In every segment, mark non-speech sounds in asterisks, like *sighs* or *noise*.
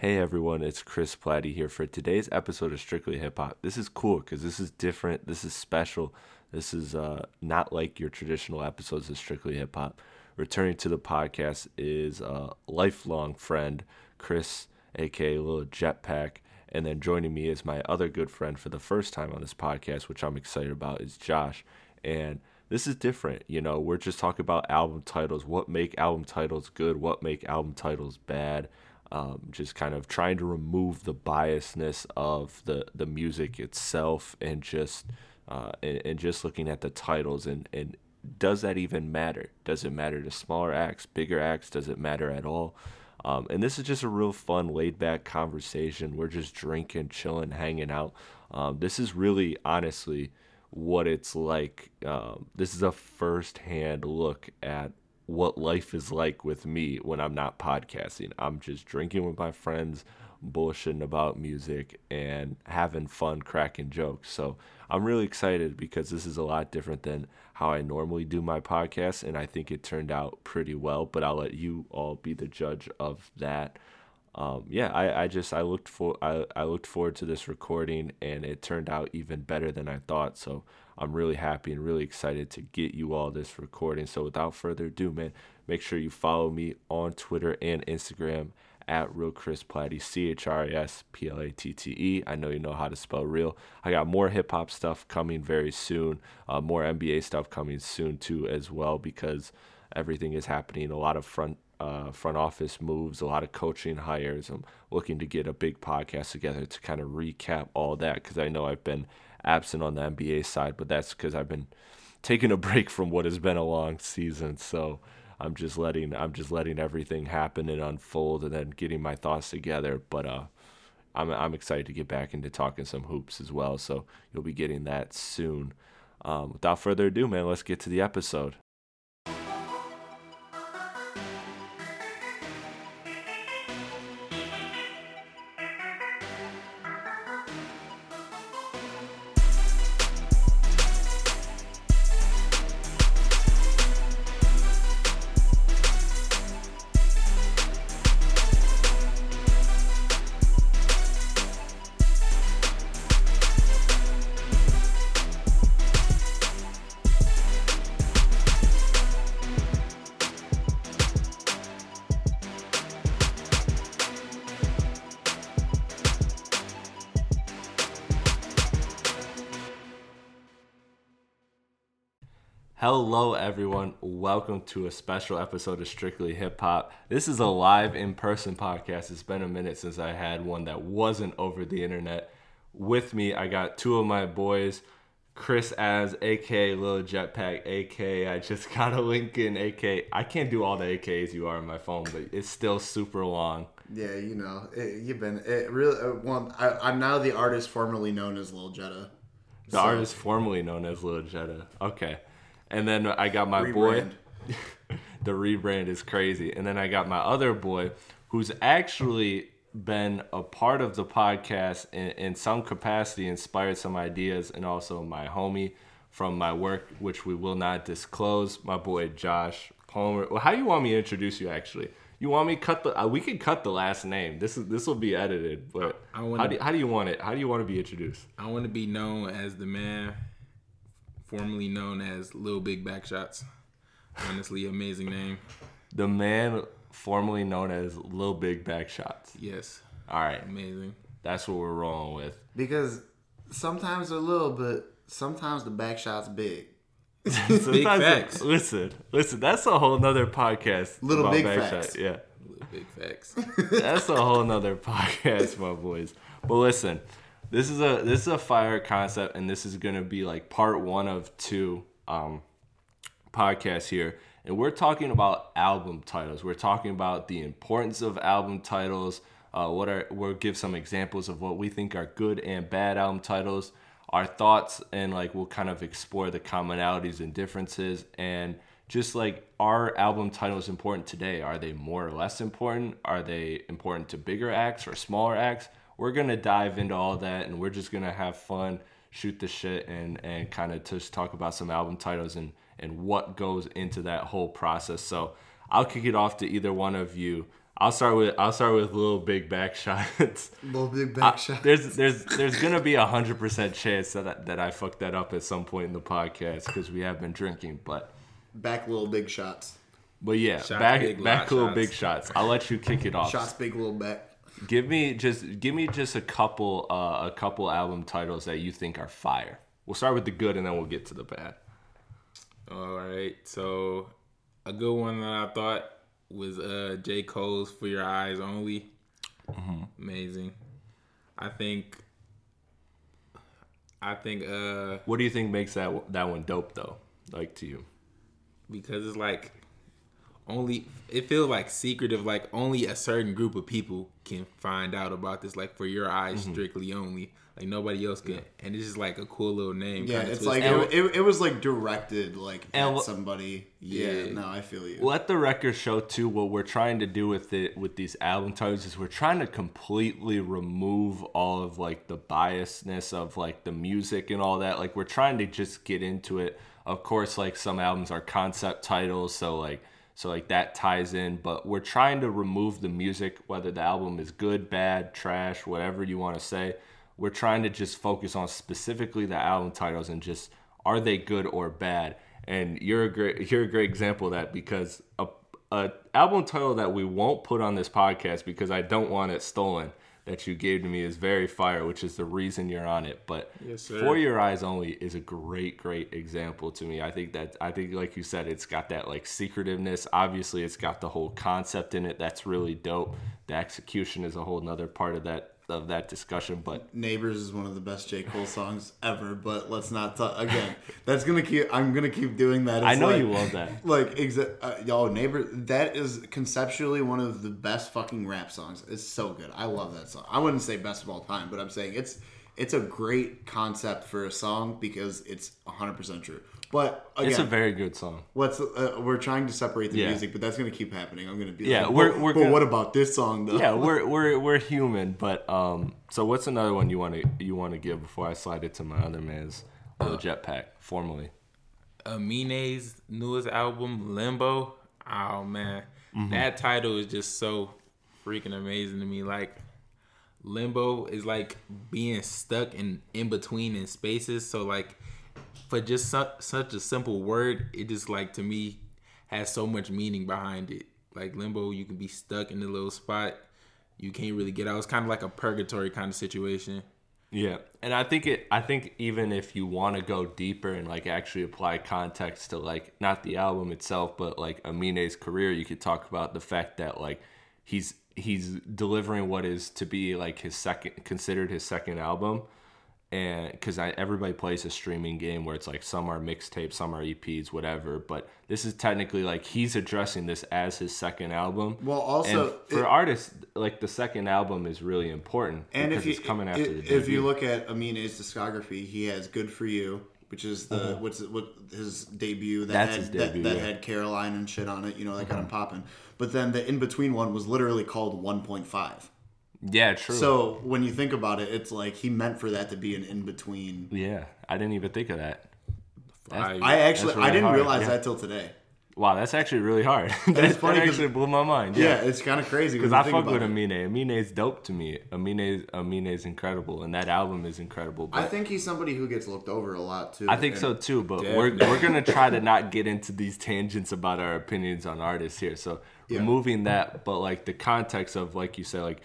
Hey everyone, it's Chris Platte here for today's episode of Strictly Hip Hop. This is cool because this is different. This is special. This is uh, not like your traditional episodes of Strictly Hip Hop. Returning to the podcast is a lifelong friend, Chris, aka Little Jetpack. And then joining me is my other good friend for the first time on this podcast, which I'm excited about, is Josh. And this is different. You know, we're just talking about album titles, what make album titles good, what make album titles bad. Um, just kind of trying to remove the biasness of the, the music itself and just uh, and, and just looking at the titles and, and does that even matter? Does it matter to smaller acts, bigger acts? Does it matter at all? Um, and this is just a real fun, laid back conversation. We're just drinking, chilling, hanging out. Um, this is really, honestly, what it's like. Um, this is a first hand look at what life is like with me when I'm not podcasting. I'm just drinking with my friends, bullshitting about music, and having fun, cracking jokes. So I'm really excited because this is a lot different than how I normally do my podcast, and I think it turned out pretty well. But I'll let you all be the judge of that. Um, yeah, I, I just I looked for I, I looked forward to this recording, and it turned out even better than I thought. So I'm really happy and really excited to get you all this recording. So without further ado, man, make sure you follow me on Twitter and Instagram at real Chris Platte, C H R I S P L A T T E. I know you know how to spell real. I got more hip hop stuff coming very soon, uh, more NBA stuff coming soon too as well because everything is happening. A lot of front uh, front office moves, a lot of coaching hires. I'm looking to get a big podcast together to kind of recap all that because I know I've been absent on the NBA side, but that's because I've been taking a *laughs* break from what has been a long season. So I'm just letting I'm just letting everything happen and unfold, and then getting my thoughts together. But uh, I'm I'm excited to get back into talking some hoops as well. So you'll be getting that soon. Um, without further ado, man, let's get to the episode. Hello, everyone. Welcome to a special episode of Strictly Hip Hop. This is a live in person podcast. It's been a minute since I had one that wasn't over the internet. With me, I got two of my boys, Chris as aka Lil Jetpack, aka I just *laughs* got a link in, aka I can't do all the AKs you are on my phone, but it's still super long. Yeah, you know, it, you've been it really. Uh, well, I, I'm now the artist formerly known as Lil Jetta. The so. artist formerly known as Lil Jetta. Okay. And then I got my rebrand. boy. *laughs* the rebrand is crazy. And then I got my other boy, who's actually been a part of the podcast in, in some capacity, inspired some ideas, and also my homie from my work, which we will not disclose. My boy Josh Palmer. Well, how do you want me to introduce you? Actually, you want me cut the? Uh, we can cut the last name. This is this will be edited. But I, I wanna, how do how do you want it? How do you want to be introduced? I want to be known as the man formerly known as Lil Big Backshots. Honestly, amazing name. The man formerly known as Lil Big Backshots. Yes. All right. Amazing. That's what we're rolling with. Because sometimes they're little, but sometimes the backshot's big. *laughs* big facts. Listen, listen. That's a whole nother podcast. Little big facts. Yeah. Little big facts. that's a whole nother *laughs* podcast, my boys. But listen, this is a this is a fire concept, and this is gonna be like part one of two um, podcasts here. And we're talking about album titles. We're talking about the importance of album titles. Uh, what are we'll give some examples of what we think are good and bad album titles. Our thoughts and like we'll kind of explore the commonalities and differences and just like are album titles important today? Are they more or less important? Are they important to bigger acts or smaller acts? We're gonna dive into all that and we're just gonna have fun, shoot the shit, and and kind of just talk about some album titles and and what goes into that whole process. So I'll kick it off to either one of you. I'll start with I'll start with little big back shots. *laughs* Little big I- back shot. there's there's there's gonna be a hundred percent chance that I, that I fucked that up at some point in the podcast because we have been drinking, but Back little big shots. but yeah, Shots, back big, back little shots. big shots. I'll let you kick it off. Shots big little back. Give me just give me just a couple uh, a couple album titles that you think are fire. We'll start with the good and then we'll get to the bad. All right, so a good one that I thought was uh J Cole's "For Your Eyes Only." Amazing. I think. I think uh What do you think makes that that one dope though? Like to you? because it's like only it feels like secretive like only a certain group of people can find out about this like for your eyes Mm-hmm. strictly only like nobody else can and it's just like a cool little name Yeah, it's like it, it, it was like directed like at somebody. Yeah, Yeah. no, I feel you. Let the record show too. What we're trying to do with it with these album titles is we're trying to completely remove all of like the biasness of like the music and all that. Like we're trying to just get into it. Of course, like some albums are concept titles, so like so like that ties in. But we're trying to remove the music, whether the album is good, bad, trash, whatever you want to say. We're trying to just focus on specifically the album titles and just are they good or bad and you're a great you're a great example of that because a, a album title that we won't put on this podcast because I don't want it stolen that you gave to me is very fire which is the reason you're on it. But Yes, for your eyes only is a great great example to me. I think that I think like you said it's got that like secretiveness. Obviously it's got the whole concept in it. That's really dope. The execution is a whole nother part of that of that discussion but Neighbors is one of the best J Cole songs ever, but let's not talk again. That's gonna keep. I'm gonna keep doing that. I know like- you love that Like, exa- uh, y'all, neighbor. That is conceptually one of the best fucking rap songs. It's so good. I love that song. I wouldn't say best of all time, but I'm saying it's it's a great concept for a song because it's 100 percent true. But again, it's a very good song What's uh, we're trying to separate the Yeah. music, but that's gonna keep happening. I'm gonna be Yeah, like, we're- but, we're but gonna- what about this song though? yeah, we're *laughs* we're we're human, but um. So what's another one you want to you want to give before I slide it to my other man's little jetpack formally? Amine's newest album, Limbo. Oh man, Mm-hmm. that title is just so freaking amazing to me. Like, Limbo is like being stuck in in between in spaces. So like, for just su- such a simple word, it just like to me has so much meaning behind it. Like Limbo, you can be stuck in a little spot. You can't really get out. It's kind of like a purgatory kind of situation. Yeah, and I think it. I think even if you want to go deeper and like actually apply context to like not the album itself, but like Amine's career, you could talk about the fact that like he's he's delivering what is to be like his second considered his second album, and because everybody plays a streaming game where it's like some are mixtapes, some are EPs, whatever. But this is technically like he's addressing this as his second album. Well, also, and for it- artists, like the second album is really important And because if you it's coming after the if you look at Amine's discography, he has "Good for You," which is the what's what his debut that Uh-huh. That's had his debut, that, that yeah. Uh-huh. had Caroline and shit on it. You know, that got him popping. But then the in between one was literally called 1.5. Yeah, true. So when you think about it, it's like he meant for that to be an in between. yeah, I didn't even think of that. That's- I actually really I didn't hard, realize yeah. that till today. Wow, that's actually really hard. *laughs* that, it's funny that 'cause- actually blew my mind. Yeah, Yeah, it's kind of crazy because I think fuck with it. Amine. Amine's dope to me. Amine, Amine's incredible, and that album is incredible. But I think he's somebody who gets looked over a lot too. I think so too, but we're we're gonna try to *laughs* not get into these tangents about our opinions on artists here. So removing that, but like the context of like you said, like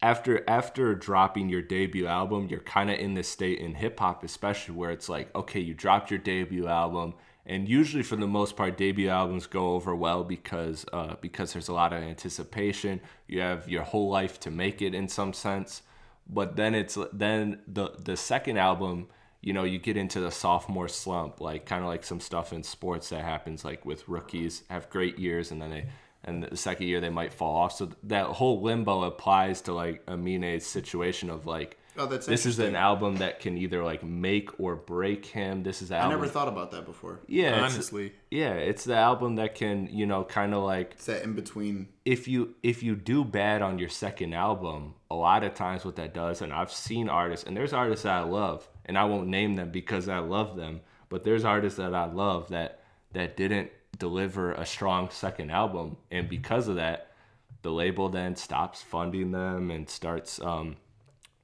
after after dropping your debut album, you're kind of in this state in hip hop, especially where it's like, okay, you dropped your debut album, and usually for the most part, debut albums go over well because uh, because there's a lot of anticipation. You have your whole life to make it in some sense but then it's then the the second album you know you get into the sophomore slump like kind of like some stuff in sports that happens like with rookies have great years and then they and the second year they might fall off so that whole limbo applies to like Amine's situation of like Oh, that's this is an album that can either like make or break him this is the I never thought about that before. yeah it's- honestly. yeah it's the album that can you know kind of like It's that in between. if you if you do bad on your second album, a lot of times what that does, and I've seen artists, and there's artists that I love, and I won't name them because I love them, but there's artists that I love that that didn't deliver a strong second album, and because of that, the label then stops funding them and starts um,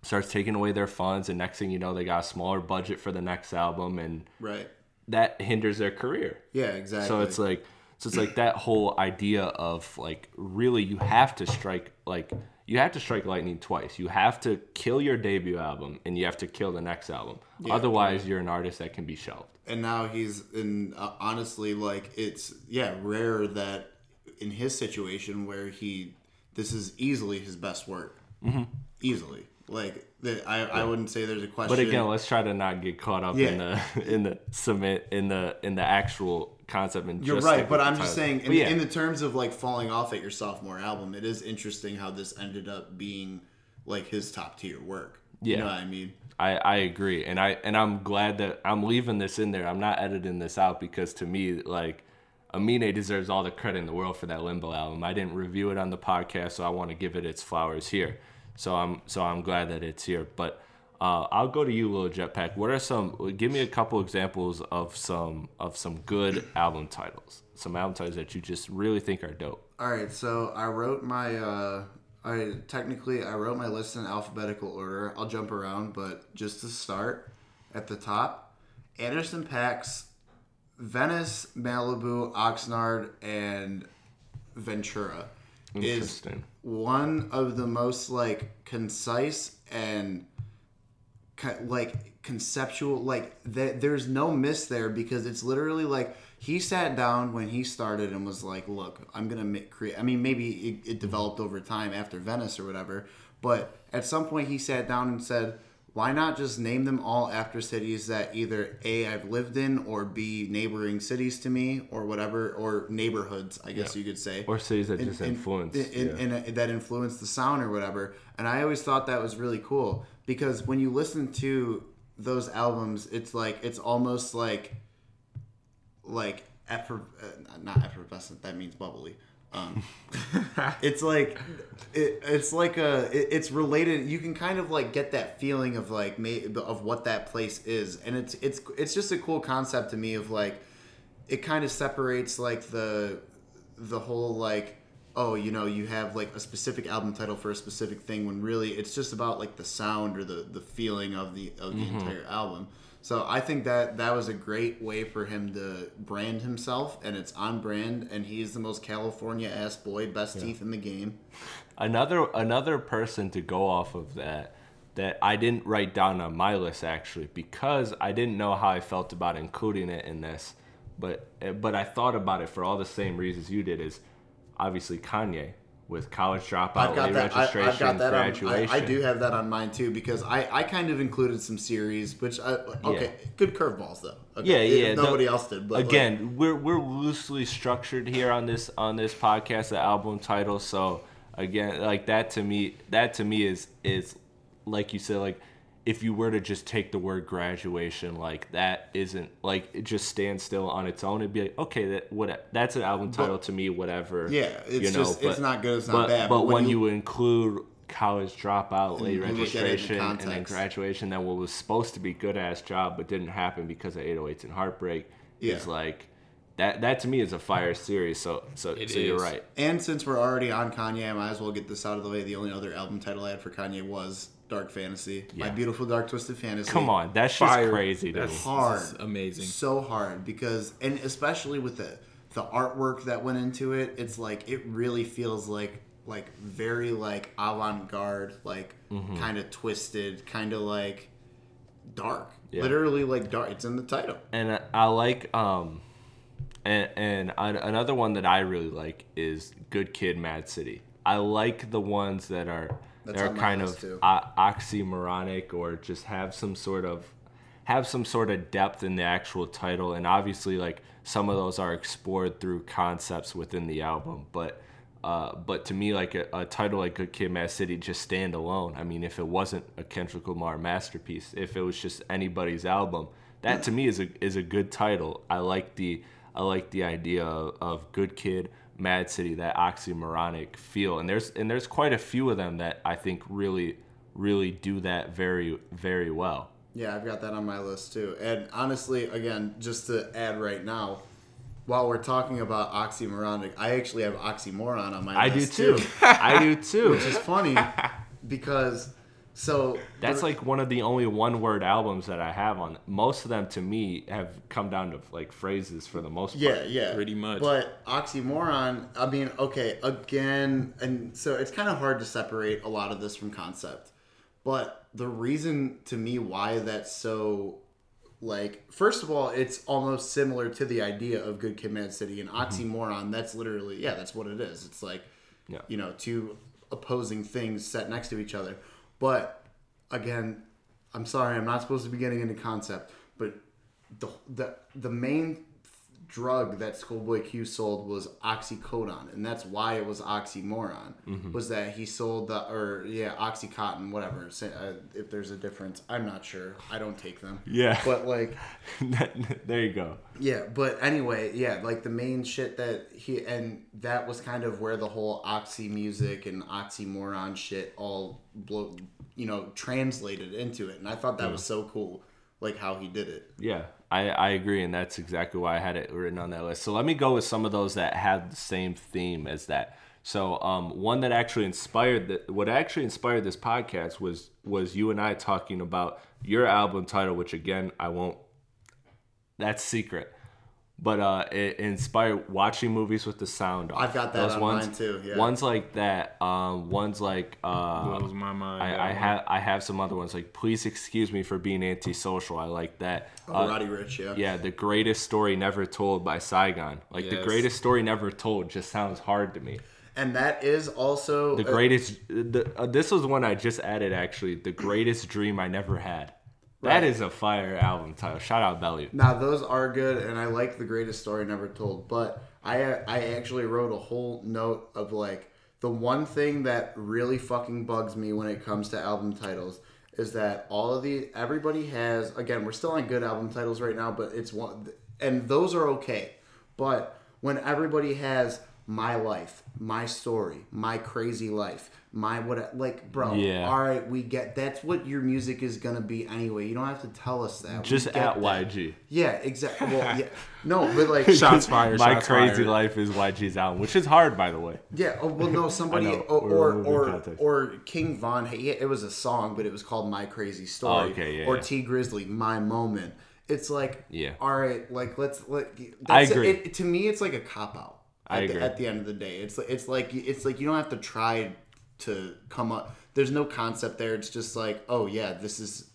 starts taking away their funds, and next thing you know, they got a smaller budget for the next album, and Right. that hinders their career. Yeah, exactly. So it's like so it's like that whole idea of like really you have to strike like you have to strike lightning twice. You have to kill your debut album and you have to kill the next album. Otherwise, you're an artist that can be shelved. and now he's in uh, honestly like it's yeah rare that in his situation where he this is easily his best work. Mm-hmm. easily. Like the, I, I wouldn't say there's a question. But again, let's try to not get caught up in the *laughs* in the submit in the in the actual concept and you're right but i'm just saying in, yeah, in the terms of like falling off at your sophomore album it is interesting how this ended up being like his top tier work. You Yeah. know what i mean I, I agree and I and I'm glad that I'm leaving this in there. I'm not editing this out because to me like Amine deserves all the credit in the world for that Limbo album. I didn't review it on the podcast, so I want to give it its flowers here. So I'm so I'm glad that it's here. But uh, I'll go to you, Little Jetpack. What are some? Give me a couple examples of some of some good album titles. Some album titles that you just really think are dope. All right, so I wrote my uh I technically I wrote my list in alphabetical order. I'll jump around, but just to start at the top, Anderson .Paak's, Venice, Malibu, Oxnard, and Ventura is one of the most like concise and like conceptual like th- there's no miss there because it's literally like he sat down when he started and was like look i'm gonna make create i mean maybe it, it developed over time after venice or whatever but at some point he sat down and said why not just name them all after cities that either a i've lived in or b neighboring cities to me or whatever or neighborhoods i guess Yeah. you could say Or cities that in- just in- influence. in- yeah. in a- uh, that influenced the sound or whatever. And I always thought that was really cool because when you listen to those albums, it's like it's almost like like effer, uh, not effervescent. That means bubbly. Um, *laughs* it's like it, it's like a it, it's related. You can kind of like get that feeling of like may, of what that place is, and it's it's it's just a cool concept to me of like it kind of separates like the the whole like oh you know you have like a specific album title for a specific thing when really it's just about like the sound or the the feeling of the of the Mm-hmm. entire album so i think that that was a great way for him to brand himself and it's on brand and he's the most california ass boy best teeth in the game another another person to go off of that that I didn't write down on my list actually because I didn't know how I felt about including it in this, but eh, but I thought about it for all the same reasons you did. Is obviously Kanye with college dropout, I've got that. registration, I've got that. On, graduation. I, I do have that on mine too because I, I kind of included some series, which I, okay, Yeah. good curveballs though. Okay, Yeah, yeah. Nobody the- else did. But like- again, we're we're loosely structured here on this on this podcast, the album title. So again, like that to me, that to me is is like you said, like if you were to just take the word graduation, like that isn't like it just stands still on its own. It'd be like okay, that what that's an album title to me, whatever. Yeah, it's just- it's not good, it's not but, bad, But, but when when you- you include college dropout, late you look at it in registration, and then graduation, then what was supposed to be good ass job but didn't happen because of 808s and heartbreak is like that. That to me is a fire series. So so It so you're right. And since we're already on Kanye, I might as well get this out of the way. The only other album title I had for Kanye was Dark Fantasy. My beautiful dark twisted fantasy. Come on, that's just Fire. crazy to That's me. hard. that's amazing. so hard because and especially with the the artwork that went into it it's like it really feels like like very like avant-garde like Mm-hmm. kind of twisted kind of like dark Yeah. literally like dark it's in the title and I- I like um, and and another one that I really like is Good Kid, Mad City. I like the ones that are That's that are kind of too. oxymoronic or just have some sort of have some sort of depth in the actual title. And obviously like some of those are explored through concepts within the album. But uh, but to me like a, a title like good kid mad city just stand alone. I mean if it wasn't a kendrick lamar masterpiece if it was just anybody's album that to me is a is a good title. I like the i like the idea of, of good kid mad city that oxymoronic feel and there's and there's quite a few of them that i think really really do that very very well yeah i've got that on my list too and honestly again just to add right now while we're talking about oxymoronic, I actually have oxymoron on my I do list too. *laughs* I do too. Which is funny because so That's like one of the only one word albums that I have on. Most of them to me have come down to like phrases for the most part. Yeah, yeah. Pretty much. But oxymoron, I mean, okay, again, and so it's kind of hard to separate a lot of this from concept. But the reason to me why that's so like first of all, it's almost similar to the idea of Good Kid Mad City and mm-hmm. oxymoron, that's literally yeah, that's what it is. It's like Yeah. you know, two opposing things set next to each other. But again, I'm sorry, I'm not supposed to be getting into concept, but the the the main drug that Schoolboy Q sold was oxycodone, and that's why it was oxymoron. Mm-hmm. Was that he sold the or yeah oxycontin whatever. Uh, if there's a difference, I'm not sure. I don't take them. Yeah. but like *laughs* there you go. yeah, but anyway, yeah, like the main shit that he and that was kind of where the whole oxy music and oxymoron shit all blow, you know, translated into it, and I thought that was so cool, like how he did it. Yeah, I, I agree, and that's exactly why I had it written on that list. So let me go with some of those that have the same theme as that. So um, one that actually inspired the, what actually inspired this podcast was was you and I talking about your album title, which again I won't. That's secret, but uh, it inspired watching movies with the sound off. I've got that on ones, mine too, yeah. Ones like that. Um, ones like uh, Blows my mind. I, I have I have some other ones like please excuse me for being antisocial. I like that. Oh, Uh, Roddy Ricch, yeah. yeah, the greatest story never told by Saigon. Like the greatest story never told just sounds hard to me. And that is also The uh, greatest. The, uh, this was one I just added actually. The greatest dream I never had. That Right. is a fire album title. Shout out Belly. Now those are good, and I like the greatest story never told. But I I actually wrote a whole note of like the one thing that really fucking bugs me when it comes to album titles is that all of the everybody has again we're still on good album titles right now, but it's one and those are okay. But when everybody has my life, my story, my crazy life, my what like bro, Yeah. all right, we get that's what your music is gonna be anyway. You don't have to tell us that. Just at that. YG. Yeah, exactly. Well, yeah, no, but like, *laughs* Shots fired. My shots crazy fired. life is YG's album, which is hard by the way. yeah. Oh, well, no, *laughs* somebody know. Oh, or or or, or King Von. Hey, it was a song, but it was called My Crazy Story. Oh, okay, yeah, or yeah. Tee Grizzley, My Moment. It's like, Yeah. all right, like let's let. I agree. It, to me, it's like a cop out. I At, agree. The, at the end of the day, it's it's like it's like you don't have to try to come up. There's no concept there. It's just like, oh yeah, this is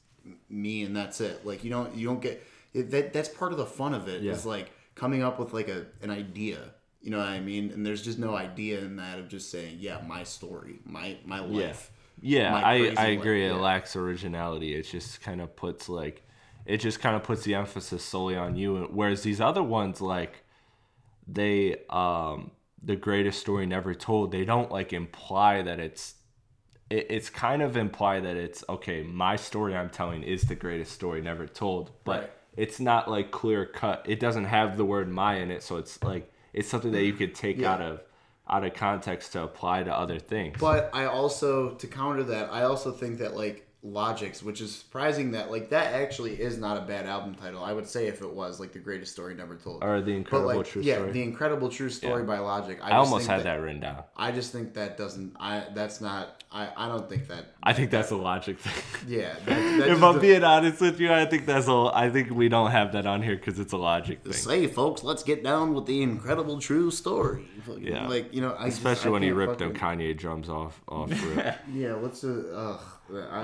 me, and that's it. Like you don't you don't get it, that. That's part of the fun of it. Is Yeah. like coming up with like a an idea. You know what I mean? And there's just no idea in that of just saying, yeah, my story, my my life. Yeah, My I, I life, agree. It yeah. lacks originality. It just kind of puts like, it just kind of puts the emphasis solely on you. Whereas these other ones, like, they, um, the greatest story never told. They don't like imply that it's, it, it's kind of imply that it's okay. My story I'm telling is the greatest story never told, but Right. it's not like clear cut. It doesn't have the word my in it, so it's like it's something that you could take Yeah. out of out of context to apply to other things. But I also, to counter that, I also think that like Logics, which is surprising that like that actually is not a bad album title. I would say if it was like the greatest story never told. or the But incredible like, true yeah, story. the incredible true story by Logic. I, I almost had that, written down. I just think that doesn't. I that's not. I I don't think that. I think that's a logic thing. *laughs* Yeah. That, that *laughs* if I'm don't- being honest with you, I think that's a. I think we don't have that on here because it's a logic thing. Say, folks, let's get down with the incredible true story. Fucking, Yeah. Like you know, I just- Especially I when he can't ripped them fucking- Kanye drums off off *laughs* Yeah. Let's do. Ugh.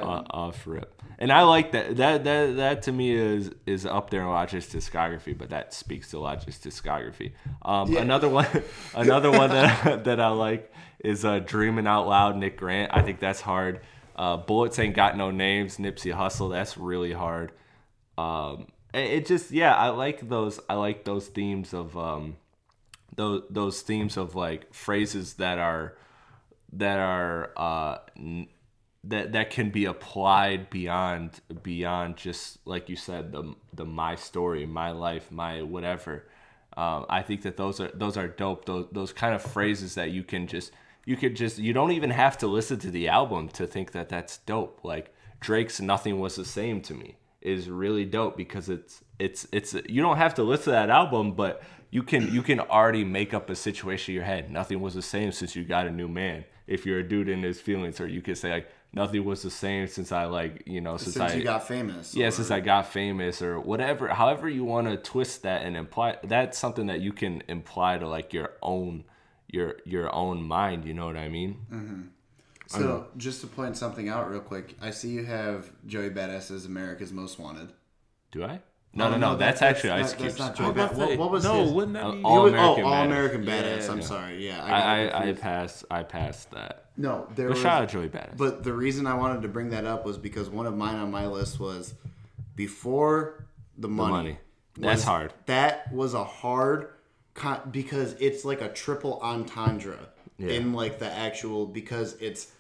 Uh, off rip, and I like that. That that that to me is is up there in Logic's discography, but that speaks to Logic's discography. Um, Yeah. Another one, *laughs* another one that *laughs* that I like is uh, "Dreaming Out Loud." Nick Grant. I think that's hard. Uh, Bullets ain't got no names. Nipsey Hussle. That's really hard. um it it just yeah i like those i like those themes of um those those themes of like phrases that are that are uh n- that that can be applied beyond beyond just like you said the the my story my life my whatever um, I think that those are those are dope. Those those kind of phrases that you can just you could just you don't even have to listen to the album to think that that's dope. Like Drake's "Nothing Was the Same to Me" is really dope because it's it's it's you don't have to listen to that album, but you can you can already make up a situation in your head. Nothing was the same since you got a new man. If you're a dude in his feelings, or you could say like nothing was the same since I like you know since, Since I you got famous. yeah or- since I got famous or whatever. However you want to twist that and imply that's something that you can imply to like your own your your own mind. You know what I mean? Mm-hmm. So just to point something out real quick, I see you have Joey Badass as America's Most Wanted. Do I? No, Oh, no, no. That's, actually that- Ice oh, that's Cube's. not Joey was about Badass. What, what was no, his? wouldn't that be? all He was- American oh, All Badass. American Badass. Yeah. I'm sorry. Yeah, I, got I, I confused. passed I passed that. no, there But was. shout out Joey Badass. But the reason I wanted to bring that up was because one of mine on my list was before the money. money. That's was- hard. That was a hard con- because it's like a triple entendre Yeah. in like the actual because it's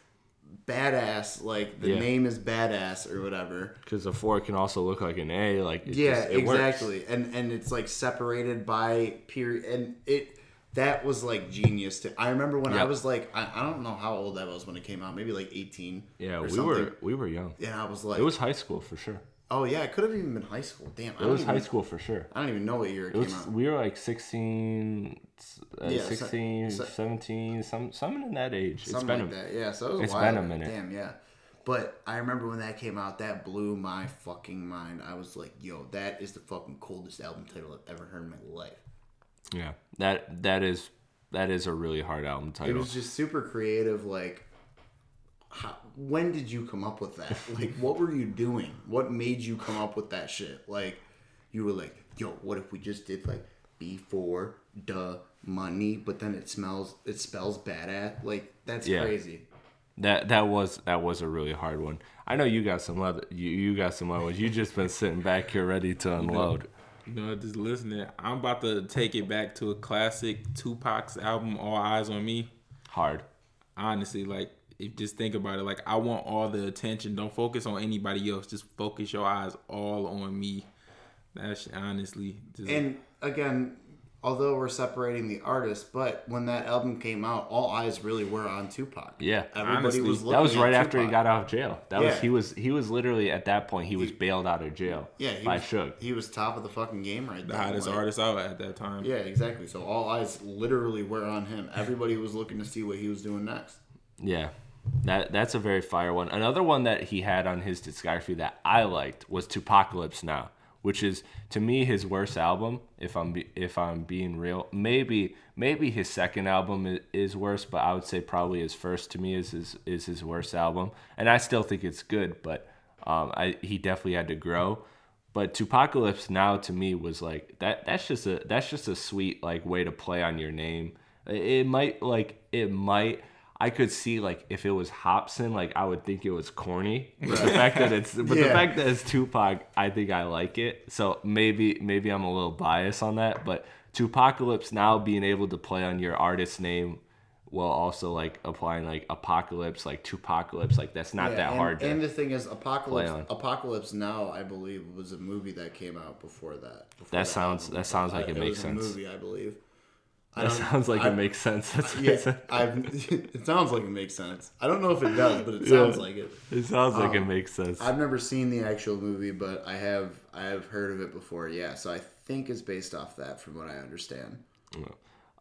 badass like the Yeah. name is badass or whatever. Because the four can also look like an A. Like yeah, just, it works. exactly. And and it's like separated by period and it that was like genius to I remember when I was like I, I don't know how old I was when it came out, maybe like 18. Yeah, we something. were we were young. and I was like It was high school for sure. Oh yeah, it could have even been high school. Damn, I It don't was even, high school for sure. I don't even know what year it, It was, came out. we were like 16, uh, Yeah, 16, so- 17, some something in that age. It's Something been like a, that. Yeah, so it was it's a been a minute. Damn, yeah. But I remember when that came out, that blew my fucking mind. I was like, "Yo, that is the fucking coldest album title I've ever heard in my life." yeah. That that is that is a really hard album title. It was just super creative. Like, how, when did you come up with that? Like, what were you doing? What made you come up with that shit? Like, you were like, "Yo, what if we just did like before the money, but then it smells, it spells badass." Like, that's Yeah. crazy. That that was that was a really hard one. I know you got some other you, you got some other ones. You just been sitting back here ready to unload. You know, just listening. I'm about to take it back to a classic Tupac's album, All Eyes on Me. Hard. Honestly, like if just think about it, like I want all the attention. Don't focus on anybody else. Just focus your eyes all on me. That's honestly just And again, although we're separating the artists, but when that album came out, all eyes really were on Tupac. Yeah. Everybody Honestly, was that looking That was at right after he got out of jail. That was he was he was literally at that point he was bailed out of jail. Yeah, he by was, Suge. he was top of the fucking game right the there. hottest Like, artist out at that time. Yeah, exactly. So all eyes literally were on him. Everybody was looking to see what he was doing next. Yeah. That that's a very fire one. Another one that he had on his discography that I liked was Tupacalypse Now, which is to me his worst album. If I'm be, if I'm being real, maybe maybe his second album is, worse, but I would say probably his first to me is his is his worst album, and I still think it's good, but um, I he definitely had to grow. But Tupacalypse Now to me was like that. That's just a that's just a sweet like way to play on your name. It might like it might. I could see like if it was Hobson, like I would think it was corny. But the fact that it's but the fact that it's Tupac, I think I like it. So maybe maybe I'm a little biased on that. But Tupacalypse now being able to play on your artist name while also like applying like apocalypse, like Tupacalypse, like that's not Yeah, that and, hard to And the thing is, Apocalypse. Apocalypse Now, I believe, was a movie that came out before that. before That sounds- album. that sounds like I- it makes was sense. A movie, I believe. That sounds like I- it makes sense. That's Yeah, I said. I've, *laughs* it sounds like it makes sense. I don't know if it *laughs* does, but it sounds Yeah. like it. It sounds like it Um, makes sense. I've never seen the actual movie, but I have I have heard of it before. Yeah, so I think it's based off that, from what I understand.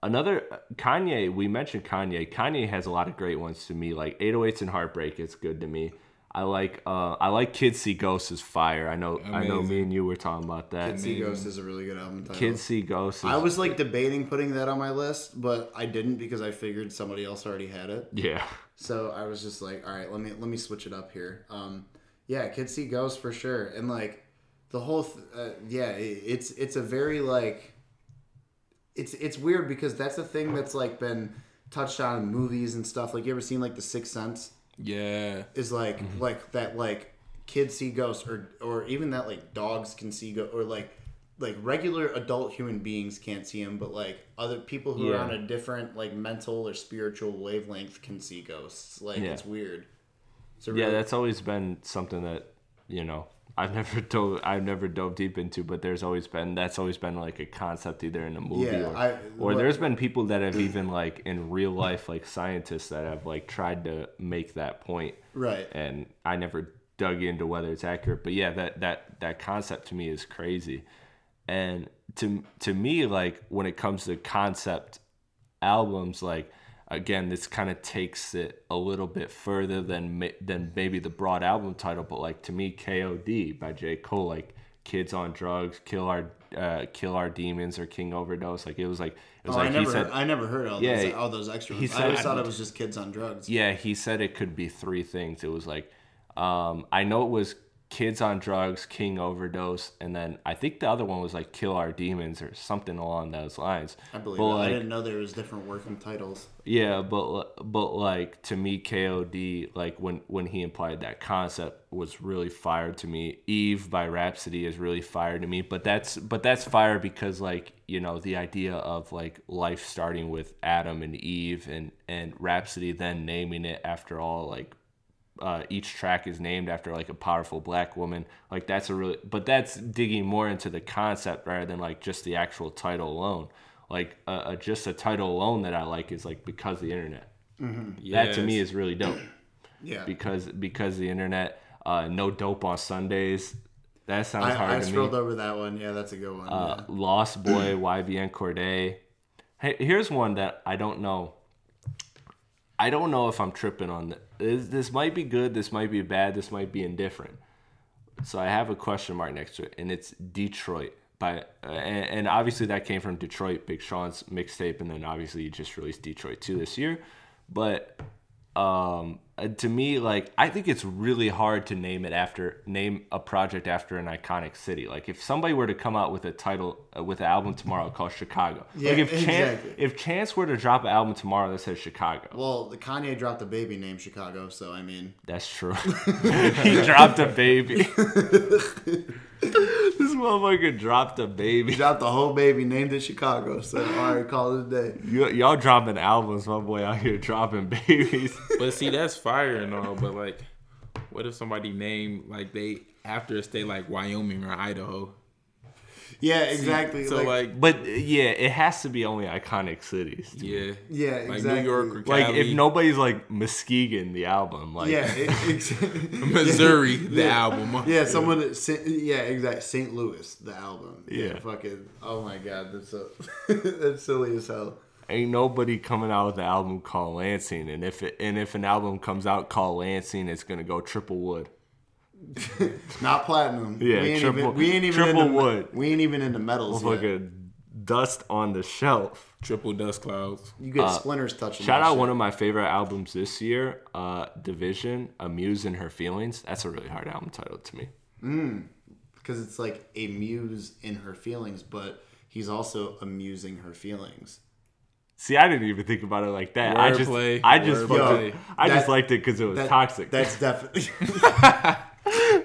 Another Kanye, we mentioned Kanye. Kanye has a lot of great ones to me. Like 808s and Heartbreak, it's good to me. I like uh I like Kids See Ghosts is fire. I know I know me and you were talking about that. Kids See Ghosts is a really good album title. Kids See Ghosts is, I was like debating putting that on my list, but I didn't because I figured somebody else already had it. Yeah. So I was just like, all right, let me let me switch it up here. Um, yeah, Kids See Ghosts for sure, and like the whole, th- uh, yeah, it, it's it's a very like, it's it's weird because that's a thing that's like been touched on in movies and stuff. Like you ever seen like The Sixth Sense? Yeah. Is like mm-hmm. like that like kids see ghosts or or even that like dogs can see go or like like regular adult human beings can't see them, but like other people who are on a different like mental or spiritual wavelength can see ghosts. Like Yeah. it's weird. It's a Yeah, really- that's always been something that, you know, I've never *laughs* dove I've never dove deep into, but there's always been that's always been like a concept either in a movie Yeah, or, I- or what- there's been people that have even like in real life like scientists that have like tried to make that point right. and I never dug into whether it's accurate, but yeah, that that that concept to me is crazy. And to to me, like when it comes to concept albums, like again, this kind of takes it a little bit further than than maybe the broad album title. But like to me, K.O.D. by J Cole, like kids on drugs, kill our uh, kill our demons or King overdose. Like it was like it was Oh, like I he never, said. I never heard all Yeah, those, all those extra. he Ones. I always thought it was just kids on drugs. Yeah, he said it could be three things. It was like, um, I know it was kids on drugs, king overdose, and then I think the other one was like kill our demons or something along those lines. I believe But, like, I didn't know there was different working titles. yeah, but but like to me, KOD like when when he implied that concept was really fire to me. Eve by Rapsody is really fire to me, but that's but that's fire because like you know the idea of like life starting with Adam and Eve and and Rapsody then naming it after all like uh, each track is named after like a powerful black woman. Like that's a really, but that's digging more into the concept rather than like just the actual title alone. Like uh, uh, just a title alone that I like is like because the internet. That to me is really dope *clears throat* Yeah. because because the internet. Uh, no dope on Sundays. That sounds hard I, I to scrolled me. over that one. Yeah, that's a good one. Uh, yeah. Lost Boy, YBN Cordae. Hey, here's one that I don't know. I don't know if I'm tripping on this. This, might be good. This might be bad. This might be indifferent. So I have a question mark next to it, and it's Detroit. By uh, and, and obviously that came from Detroit, Big Sean's mixtape, and then obviously he just released Detroit two this year. But um uh, to me like i think it's really hard to name it after name a project after an iconic city. Like if somebody were to come out with a title uh, with an album tomorrow called chicago Yeah, like if chance exactly. if chance were to drop an album tomorrow that says chicago. Well, the Kanye dropped a baby named Chicago, so I mean, that's true. *laughs* *laughs* He dropped a baby *laughs* *laughs* this motherfucker dropped a he baby dropped the whole baby, named it Chicago. So all right, call it a day. y- y'all dropping albums my boy out here dropping babies *laughs* But see, that's fire and all. But like, what if somebody named like they after a state like Wyoming or Idaho? Yeah, exactly. So like, like, but yeah it has to be only iconic cities to me. yeah, Yeah, like exactly. New York or like if nobody's like Muskegon the album like yeah, *laughs* it, ex- *laughs* Missouri, the Yeah. album. Yeah, someone. that Sa- Yeah, exactly. St. Louis, the album. Yeah. fucking. Oh my god, that's so. *laughs* that's silly as hell. ain't nobody coming out with an album called Lansing and if it and if an album comes out called Lansing it's gonna go triple wood *laughs* Not platinum. Yeah, we ain't triple- even. We ain't even triple into, wood. We ain't even into metals yet. fucking dust on the shelf Triple dust clouds. You get splinters touching. Uh, shout out shit. one of my favorite albums this year uh dvsn Amuse in Her Feelings that's a really hard album title to me Mm, because it's like a muse in her feelings, but he's also amusing her feelings. see I didn't even think about it like that I just Wordplay, I just wordplay. fucking- I just liked it because it was That- toxic That's definitely. *laughs* *laughs*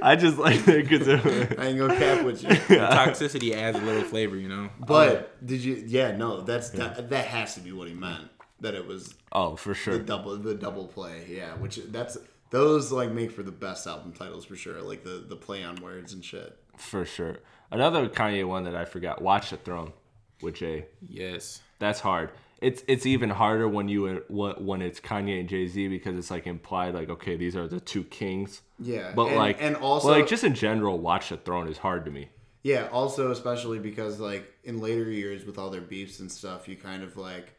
I just like it because it was I ain't gonna cap with you. *laughs* The toxicity adds a little flavor, you know. But oh. did you? Yeah, no. That's that. That has to be what he meant. That it was oh for sure. the sure double the double play. Yeah, which that's those like make for the best album titles for sure. Like the the play on words and shit. For sure. Another Kanye one that I forgot, Watch the Throne with Jay. Yes. That's hard. It's it's even harder when you uh, when it's Kanye and Jay Z because it's like implied like okay these are the two kings. Yeah, But and- like and also like just in general, Watch the Throne is hard to me. Yeah, also especially because like in later years with all their beefs and stuff, you kind of like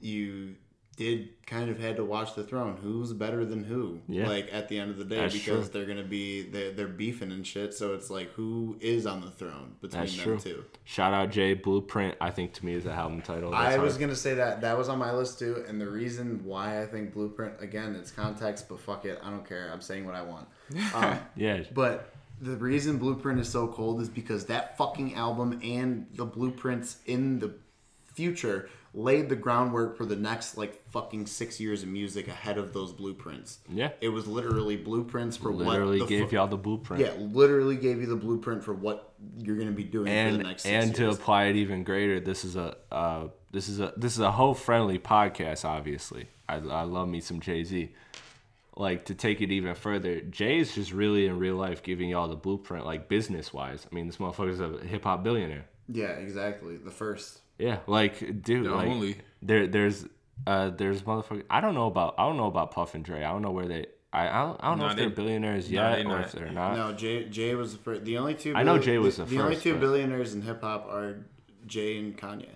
you did kind of had to watch the throne. Who's better than who? Yeah. Like at the end of the day, That's because true. they're gonna be they're, they're beefing and shit. So it's like who is on the throne between That's them true. two. Shout out Jay Blueprint. I think to me is the album title. That's I was hard. gonna say that that was on my list too, and the reason why I think Blueprint again, it's context, but fuck it, I don't care. I'm saying what I want. *laughs* Um, yeah. But the reason Blueprint is so cold is because that fucking album and the blueprints in the future laid the groundwork for the next like fucking six years of music ahead of those blueprints. Yeah. It was literally blueprints for Literally what literally gave fu- y'all the blueprint. Yeah, literally gave you the blueprint for what you're gonna be doing for the and next six and to apply it even greater, this is a uh, this is a this is a hoe friendly podcast. Obviously, I, I love me some Jay Z. Like to take it even further, Jay is just really in real life giving y'all the blueprint, like business wise. I mean, this motherfucker's a hip hop billionaire. Yeah, exactly. The first. Yeah, like dude, The like only. there there's uh there's motherfucker. I don't know about I don't know about Puff and Dre. I don't know where they I I don't, I don't know if they're billionaires no, yet they or not. if they're not. No, Jay Jay was the first. The only two. I know Jay was the, the the only two but- billionaires in hip hop are Jay and Kanye.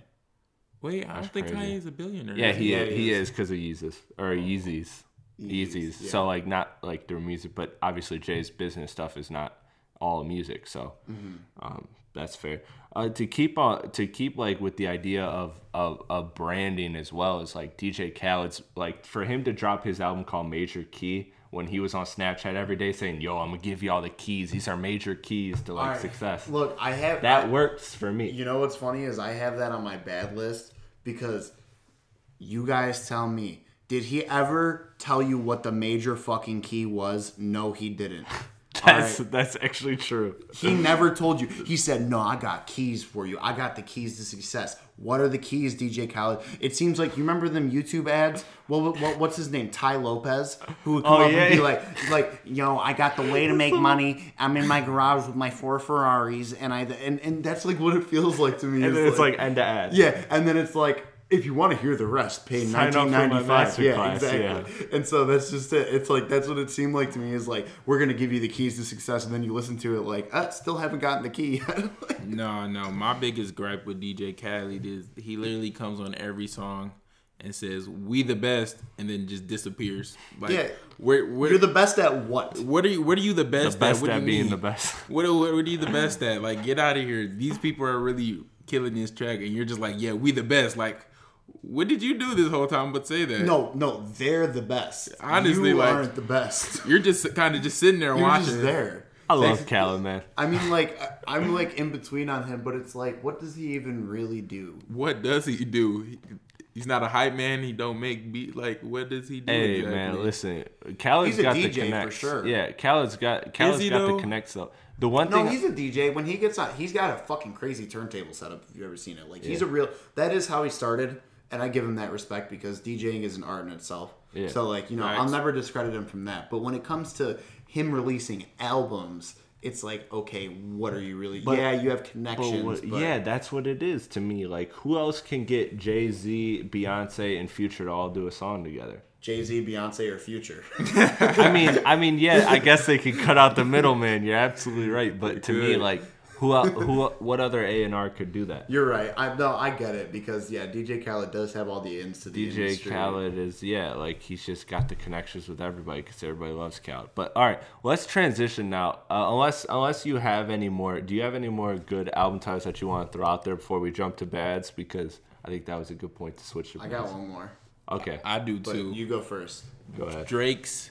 Wait, I don't think crazy. Kanye's a billionaire. Yeah, he Yeah, is, he he is. is because of Yeezus or Yeezys. Yeezys, Yeezys. yeah. So like not like their music, but obviously Jay's business stuff is not all music. So Mm-hmm. um, that's fair. Uh, to keep on to keep like with the idea of, of of branding as well as like DJ Khaled's like for him to drop his album called Major Key when he was on Snapchat every day saying, "Yo, I'm gonna give you all the keys. These are major keys to like right, success." Look, I have that I- works for me. You know what's funny is I have that on my bad list because you guys tell me. Did he ever tell you what the major fucking key was? No, he didn't. That's Alright. that's actually true. He never told you. He said, "No, I got keys for you. I got the keys to success." What are the keys, DJ Khaled? It seems like you remember them YouTube ads. What, what what's his name? Tai Lopez, who would come Oh, up yeah, and be like, like, yo, I got the way to make money. I'm in my garage with my four Ferraris, and I and and that's like what it feels like to me. And then it's like end to end. yeah, and then it's like. If you want to hear the rest, pay Sign up for 1995. Yeah, masterclass, exactly. And so that's just it. It's like that's what it seemed like to me. Is like we're gonna give you the keys to success, and then you listen to it like, ah, still haven't gotten the key. *laughs* yet." No, no. My biggest gripe with DJ Khaled is he literally comes on every song and says "We the best" and then just disappears. Like, Yeah. where, where, You're the best at what? what are you? What are you the best, The best at? What do at you being mean? the best. *laughs* What, what, what are you the best at? Like, get out of here. These people are really killing this track, and you're just like, yeah, we the best. Like, what did you do this whole time but say that? No, no, they're the best. Honestly, you like- aren't the best. *laughs* You're just kind of just sitting there You're watching. just there. I love Khaled, man. I mean, like, I- I'm like in between on him, but it's like, what does he even really do? What does he do? He- He's not a hype man. He don't make beat. Like, what does he do? Hey exactly? man, listen. Khaled's He's a got the DJ for connects. sure. Yeah, Khaled's got Khaled's he, got though? the connects though. The one thing No, thing he's a DJ. When he gets on, he's got a fucking crazy turntable setup. If you've ever seen it, like he's a real. That is how he started, and I give him that respect because DJing is an art in itself. Yeah. So like you know, I'll never discredit him from that. But when it comes to him releasing albums, it's like, okay, what are you really? But- yeah, you have but connections. what- but yeah, that's what it is to me. Like, who else can get Jay Z, Beyonce, and Future to all do a song together? Jay Z, Beyonce, or Future. *laughs* I mean, I mean, yeah, I *laughs* guess they could cut out the middleman. You're absolutely right. But to me, like, who, who, what other A and R could do that? You're right. I no, I get it because yeah, DJ Khaled does have all the ins to the DJ industry. Khaled is yeah, like he's just got the connections with everybody because everybody loves Khaled. But all right, let's transition now. Uh, unless unless you have any more, do you have any more good album titles that you want to throw out there before we jump to bads? Because I think that was a good point to switch to. I got one more, Okay, I do but too. you go first. go ahead. Drake's.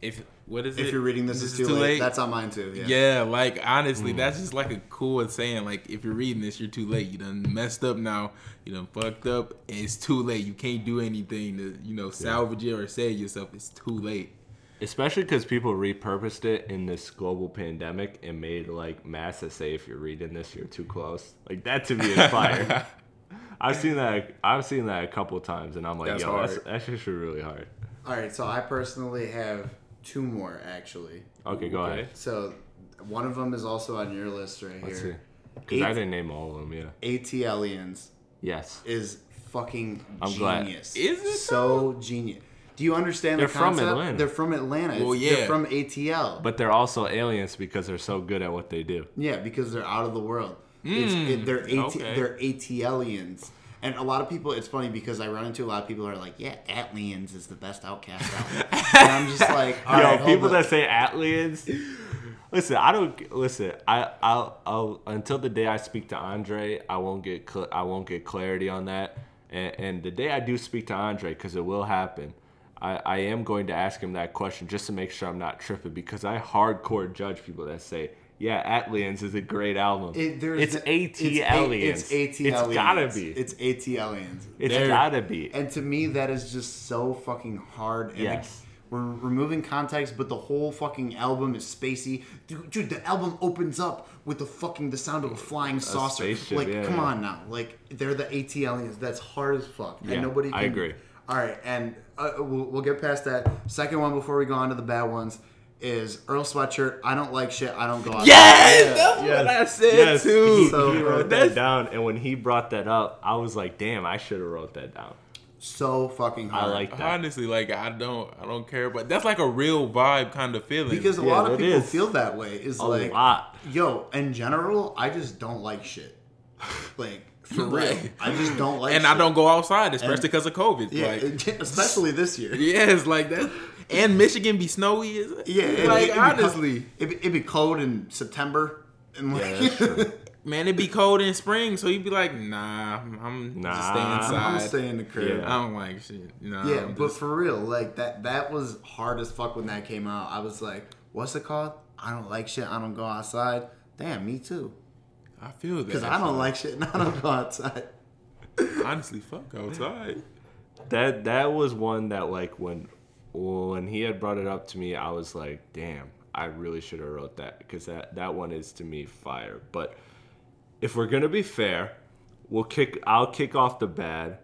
If what is it? If you're reading this, is too, late, That's on mine too. Yeah. Yeah, like honestly, Mm. that's just like a cool saying. Like if you're reading this, you're too late. You done messed up now. You done fucked up. And it's too late. You can't do anything to you know salvage it or save yourself. It's too late. Especially because people repurposed it in this global pandemic and made like masses say if you're reading this, you're too close. Like that to me is fire. *laughs* I've seen that. I've seen that a couple times, and I'm like, That's yo, that's that's actually really hard. All right. So I personally have two more actually. Okay, go Okay. ahead. So one of them is also on your list right Let's see. here. Because I Eight- didn't name all of them. Yeah. AT Aliens Yes. is fucking I'm glad. genius. Is it so genius? Do you understand They're the from concept? Atlanta. They're from Atlanta. Well, It's- They're yeah. from ATL. But they're also aliens because they're so good at what they do. Yeah, because they're out of the world. It's, it, they're AT, Hmm, okay. they're ATLiens. And a lot of people, it's funny because I run into a lot of people who are like, "Yeah, ATLiens is the best OutKast album," and I'm just like, all *laughs* Yo, right, people that say aliens. Listen, I don't listen. I I'll, I'll until the day I speak to Andre, I won't get cl- I won't get clarity on that. And, and the day I do speak to Andre, because it will happen, I, I am going to ask him that question just to make sure I'm not tripping because I hardcore judge people that say, yeah, ATLiens is a great album. It- there's it's AT it's A- aliens. It's AT It's gotta be. It's AT aliens. it's They're- gotta be. And to me, that is just so fucking hard. And Yes. We're removing context, but the whole fucking album is spacey. Dude, dude, the album opens up with the fucking the sound of a flying saucer. spaceship, like, yeah, come yeah. on now. Like, they're the AT aliens. That's hard as fuck. Yeah, and nobody can. I agree. All right, and uh, we'll, we'll get past that. Second one before we go on to the bad ones is Earl Sweatshirt. I don't like shit. I don't go out. Yes, that's what I said yes, too. He, So, he wrote that down, and when he brought that up, I was like, "Damn, I should have wrote that down." so fucking I like that. Honestly, like I don't, I don't care, but that's like a real vibe kind of feeling. because a Yeah, lot of people is. feel that way. Is a like, lot. yo, in general, I just don't like shit. Like for *laughs* real, Like- I just don't like. and shit. I don't go outside, especially because of COVID. Yeah, like, *laughs* especially this year. *laughs* yes, like that. And Michigan be snowy, is it? Yeah, it- like it'd be co- honestly, it'd, be- it'd be cold in September, and like, Yeah, that's true. *laughs* man, it'd be cold in spring, so you'd be like, nah, I'm Nah. just staying I'm inside. gonna stay in the crib. Yeah. I don't like shit. No, Yeah, I'm but just- for real, like that that was hard as fuck when that came out. I was like, what's it called? I don't like shit. I don't go outside. Damn, me too. I feel that Because I don't like shit and I don't go outside. honestly fuck outside. That that was one that like when when he had brought it up to me, I was like, damn, I really should have wrote that because that that one is to me fire. But if we're gonna be fair, we'll kick. I'll kick off the bad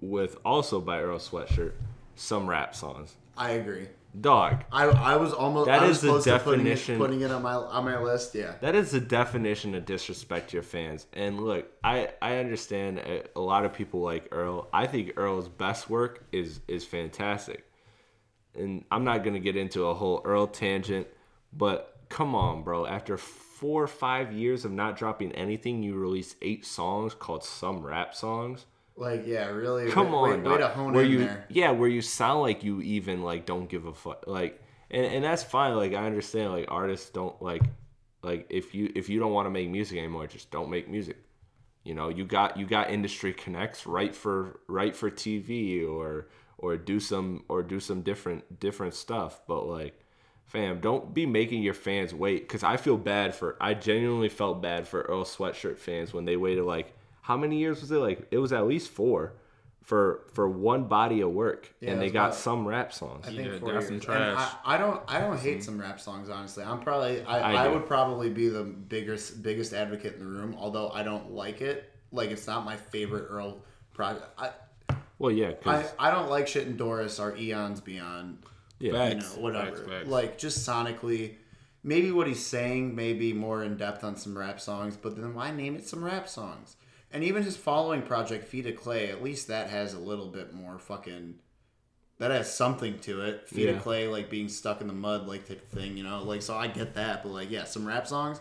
with also by Earl Sweatshirt some rap songs. I agree. Dog, I I was almost That I was is the to putting it, definition- putting it on my on my list. Yeah. That is the definition of disrespect to your fans. And look, I I understand a, a lot of people like Earl. I think Earl's best work is is fantastic. And I'm not gonna get into a whole Earl tangent, but come on, bro. After four or five years of not dropping anything, you released eight songs called some rap songs. Like yeah, really. Come way, on, way, way to hone where in you there. yeah, where you sound like you even like don't give a fuck. Like, and and that's fine. Like I understand. Like artists don't like like if you if you don't want to make music anymore, just don't make music. You know, you got you got industry connects, right for right for TV or or do some or do some different different stuff. But like, fam, don't be making your fans wait. Cause I feel bad for I genuinely felt bad for Earl Sweatshirt fans when they waited like how many years was it? Like it was at least four for for one body of work, Yeah, and they got about- some rap songs. I think Yeah, four some years. trash. And I, I don't I don't hate mm-hmm. some rap songs honestly. I'm probably I, I I, would probably be the biggest biggest advocate in the room. Although I don't like it. Like it's not my favorite Earl project. I Well, yeah, I, cause I don't like shit in Doris or Eons Beyond. yeah, You know Facts. whatever. Facts, facts. Like just sonically. Maybe what he's saying may be more in depth on some rap songs, but then why name it some rap songs? And even his following project, Feet of Clay, at least that has a little bit more fucking. That has something to it. Feet Yeah. of Clay, like being stuck in the mud, like type of thing, you know? Like, so I get that, but like, yeah, some rap songs.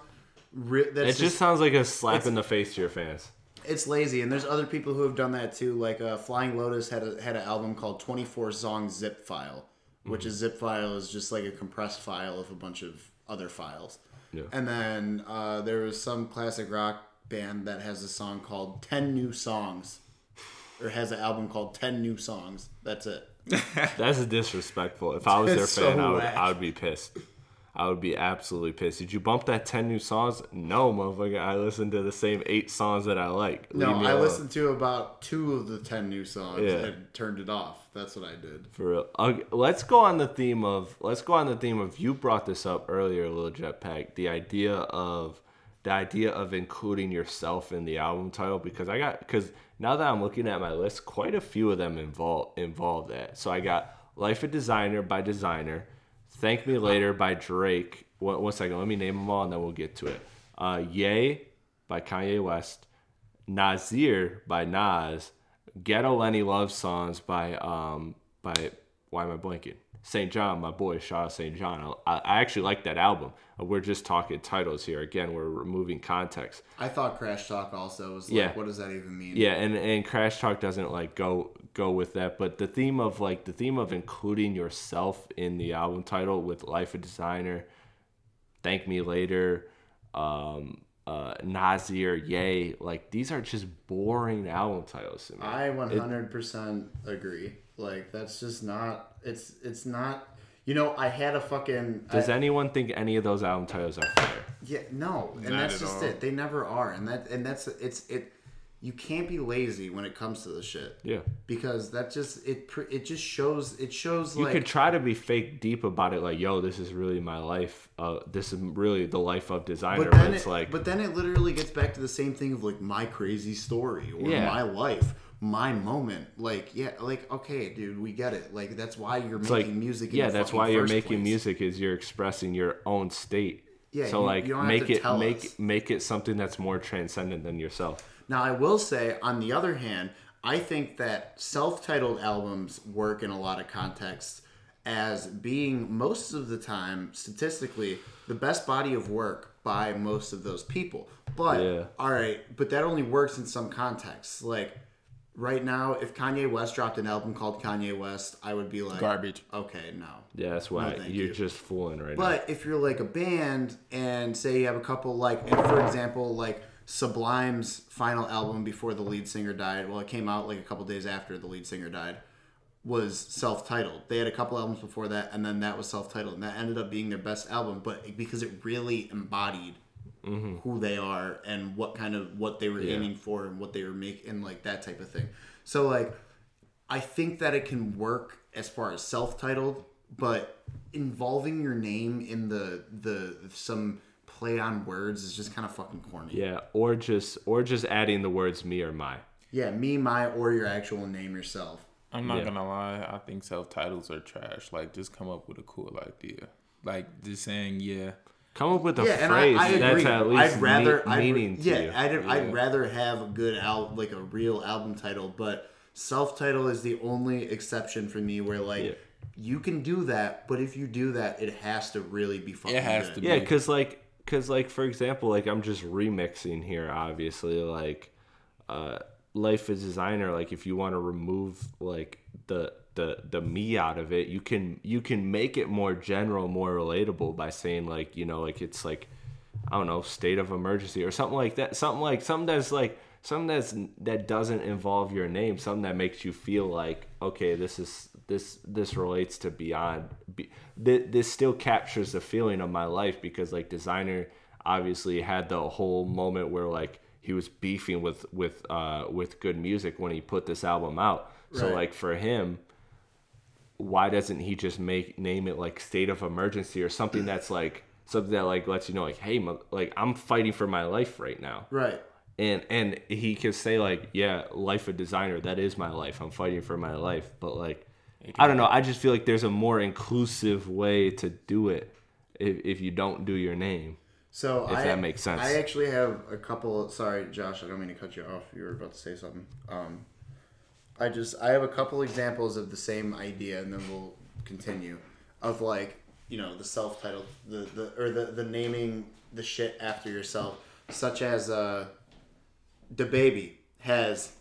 Ri- that's it just sounds like a slap in the face to your fans. It's lazy, and there's other people who have done that too. Like uh, Flying Lotus had a, had an album called 24 Song Zip File, which is zip file is just like a compressed file of a bunch of other files. Yeah. And then uh, there was some classic rock band that has a song called 10 New Songs, or has an album called 10 New Songs. That's it. *laughs* That's disrespectful. If I was their It's so fan, I would. I would be pissed. I would be absolutely pissed. Did you bump that ten new songs? No, motherfucker. I listened to the same eight songs that I like. No, I alone. listened to about two of the 10 new songs Yeah. and turned it off. That's what I did. For real. Okay, let's go on the theme of let's go on the theme of you brought this up earlier, Lil jetpack. The idea of the idea of including yourself in the album title because I got because now that I'm looking at my list, quite a few of them involve involve that. So I got Life of Desiigner by Desiigner, Thank Me Later by Drake. One, one second, let me name them all and then we'll get to it. Uh, Yay by Kanye West, Nasir by Nas, Ghetto Lenny Love Songs by um by why am I blanking? SAINt JHN, my boy, out SAINt JHN. I, I actually like that album. Uh, We're just talking titles here. Again, we're removing context. I thought Crash Talk also was like, Yeah. what does that even mean? Yeah, and and Crash Talk doesn't like go go with that, but the theme of like the theme of including yourself in the album title with Life of Desiigner, Thank Me Later, um, uh, Nasir, Yay, like these are just boring album titles to me. I 100% agree. Like that's just not. It's it's not. You know, I had a fucking. Does I, anyone think any of those album titles are fair? yeah, no, and Not that's just all. it. They never are, and that and that's it's it. You can't be lazy when it comes to the shit. Yeah. Because that just it it just shows it shows You like could try to be fake deep about it, like, yo, this is really my life. Uh, this is really the life of Desiigner. But then, it's it, like, but then it literally gets back to the same thing of like my crazy story or Yeah. my life, my moment. Like, yeah, like okay, dude, we get it. Like that's why you're it's making like music. In yeah, that's why you're making place. music is you're expressing your own state. Yeah, So you- like, you make it make us. make it something that's more transcendent than yourself. Now, I will say, on the other hand, I think that self-titled albums work in a lot of contexts as being most of the time statistically the best body of work by most of those people. But Yeah. all right, but that only works in some contexts. Like right now, if Kanye West dropped an album called Kanye West, I would be like Garbage. Okay, no. Yeah, that's why thank you're you. just fooling right now. But if you're like a band and say you have a couple like and for example like Sublime's final album before the lead singer died, well it came out like a couple days after the lead singer died, was self-titled. They had a couple albums before that and then that was self-titled and that ended up being their best album, but because it really embodied mm-hmm. who they are and what kind of what they were Yeah. aiming for and what they were making like that type of thing. So like I think that it can work as far as self-titled, but involving your name in the the some play on words is just kind of fucking corny. yeah, or just or just adding the words me or my. Yeah, me, my, or your actual name yourself. I'm not Yeah. gonna lie. I think self titles are trash. Like, just come up with a cool idea. Like, just saying, yeah. Come up with a yeah, phrase I, I agree. that's at least I'd rather me- I'd, meaning to yeah, you. I'd, I'd rather have a good al like a real album title, but self-title is the only exception for me where like Yeah. you can do that, but if you do that, it has to really be fucking It has good. to Yeah, because like, cause like for example, like I'm just remixing here. Obviously, like, uh, life as Desiigner. Like, if you want to remove like the the the me out of it, you can you can make it more general, more relatable by saying like you know like it's like I don't know state of emergency or something like that. Something like something that's like something that's that doesn't involve your name. Something that makes you feel like okay, this is this this relates to beyond. Be, th- this still captures the feeling of my life because like Desiigner obviously had the whole moment where like he was beefing with with uh with G.O.O.D. Music when he put this album out. So like for him, why doesn't he just make name it like state of emergency or something that's like something that like lets you know like hey like I'm fighting for my life right now Right. and and he could say like yeah life of Desiigner that is my life i'm fighting for my life but like i don't know i just feel like there's a more inclusive way to do it if, if you don't do your name So If I, that makes sense. I actually have a couple. Sorry, Josh, I don't mean to cut you off. You were about to say something. Um, I just I have a couple examples of the same idea, and then we'll continue. Of like you know the self-titled the the or the the naming the shit after yourself, such as uh, DaBaby has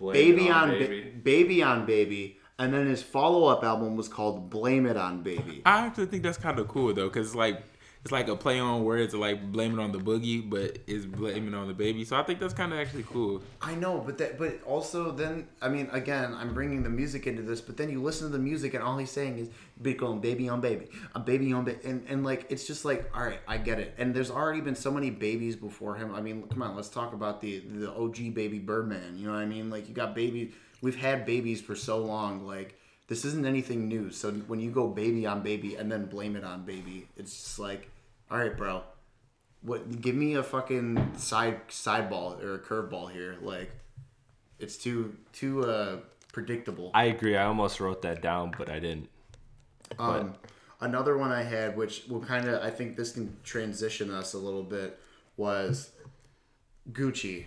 baby on baby. baby on baby, and then his follow-up album was called Blame It on Baby. I actually think that's kind of cool though, cause like it's like a play on words, like blame it on the boogie, but it's blaming on the baby. So I think that's kind of actually cool. I know, but that, but also then, I mean, again, I'm bringing the music into this, but then you listen to the music and all he's saying is "big on baby on baby, a baby on baby," and and like it's just like, all right, I get it. And there's already been so many babies before him. I mean, come on, let's talk about the the OG baby Birdman. You know what I mean? Like you got baby, we've had babies for so long. Like this isn't anything new. So when you go baby on baby and then blame it on baby, it's just like, all right, bro. What? Give me a fucking side side ball or a curveball here. Like, it's too too uh predictable. i agree i almost wrote that down but i didn't Um, another one I had, which will kind of, I think this can transition us a little bit, was Gucci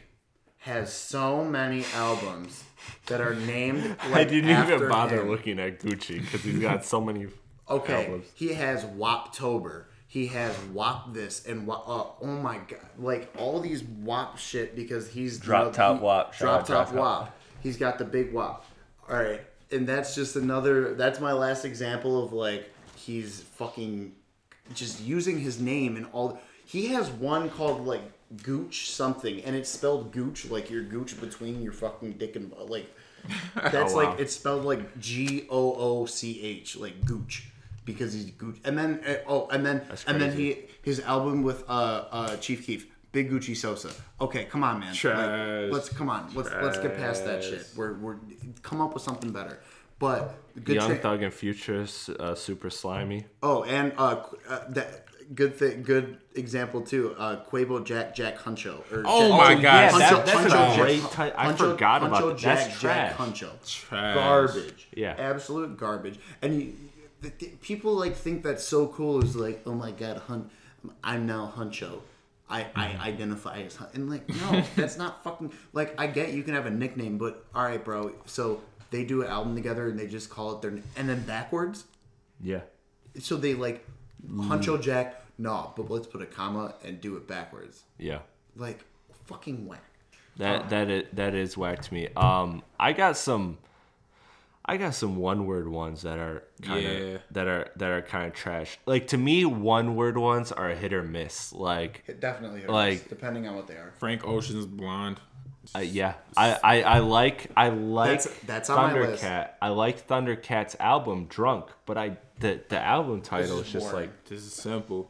has so many albums that are named. *laughs* Like i didn't after even bother him. looking at gucci because he's got so many Okay, albums. he has Woptober. He has Wop this and Wop. Uh, oh my god! Like all these Wop shit because he's Drop the- top he- Wop, Drop top Drop Top. Wop. He's got the big Wop. All right, and that's just another. That's my last example of like he's fucking just using his name and all. He has one called like Gooch something, and it's spelled Gooch like your Gooch between your fucking dick and like. *laughs* That's Oh, wow. like it's spelled like G O O C H, like Gooch, because he's Gooch. And then uh, oh, and then and then he his album with uh uh Chief Keef, Big Gucci Sosa. Okay, come on, man. Like, let's come on. Let's let's get past that shit. We're we're come up with something better. But good. young tra- thug and future uh, super slimey oh, and uh, uh that good thing, good example too. Uh, Quavo Jack Jack Huncho. Or Oh Jack, my yeah, gosh, that- that's a trash. great ti- I forgot about that. Jack, That's Jack trash. Huncho. Trash. Garbage. Yeah. Absolute garbage. And you, the, the, people like think that's so cool. Is like, oh my god, hun, I'm now Huncho. I, I identify as and like no *laughs* that's not fucking like I get you can have a nickname but all right bro so they do an album together and they just call it their and then backwards Yeah. so they like Huncho Jack no but let's put a comma and do it backwards Yeah. like fucking whack That that is, that is whack to me. Um, I got some, I got some one word ones that are kind of Yeah. that are that are kind of trash. Like to me, one word ones are a hit or miss. Like, it definitely hurts, Like- depending on what they are Frank Ocean's blonde. uh, yeah, I, I I like I like That's- that's on my list. Thundercat. I like Thundercat's album Drunk, but I the the album title is is just boring. like This is simple.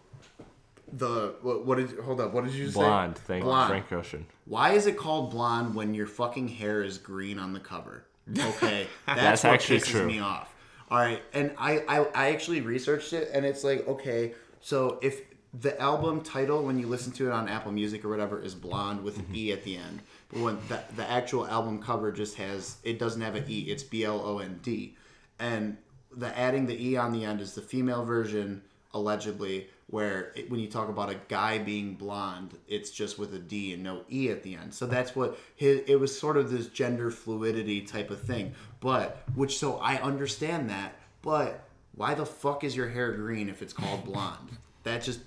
the what, what did hold up what did you say blonde. Thank Blonde. Frank Ocean. Why is it called blonde when your fucking hair is green on the cover? *laughs* Okay, that's, That's what actually pisses true. me off. All right, and I, I I actually researched it, and it's like okay, so if the album title when you listen to it on Apple Music or whatever is blonde with an E at the end, but when the, the actual album cover just has it doesn't have an E, it's B L O N D, and the adding the E on the end is the female version allegedly where it, when you talk about a guy being blonde it's just with a D and no E at the end. So that's what his, it was sort of this gender fluidity type of thing. But which so I understand that but why the fuck is your hair green if it's called blonde? That just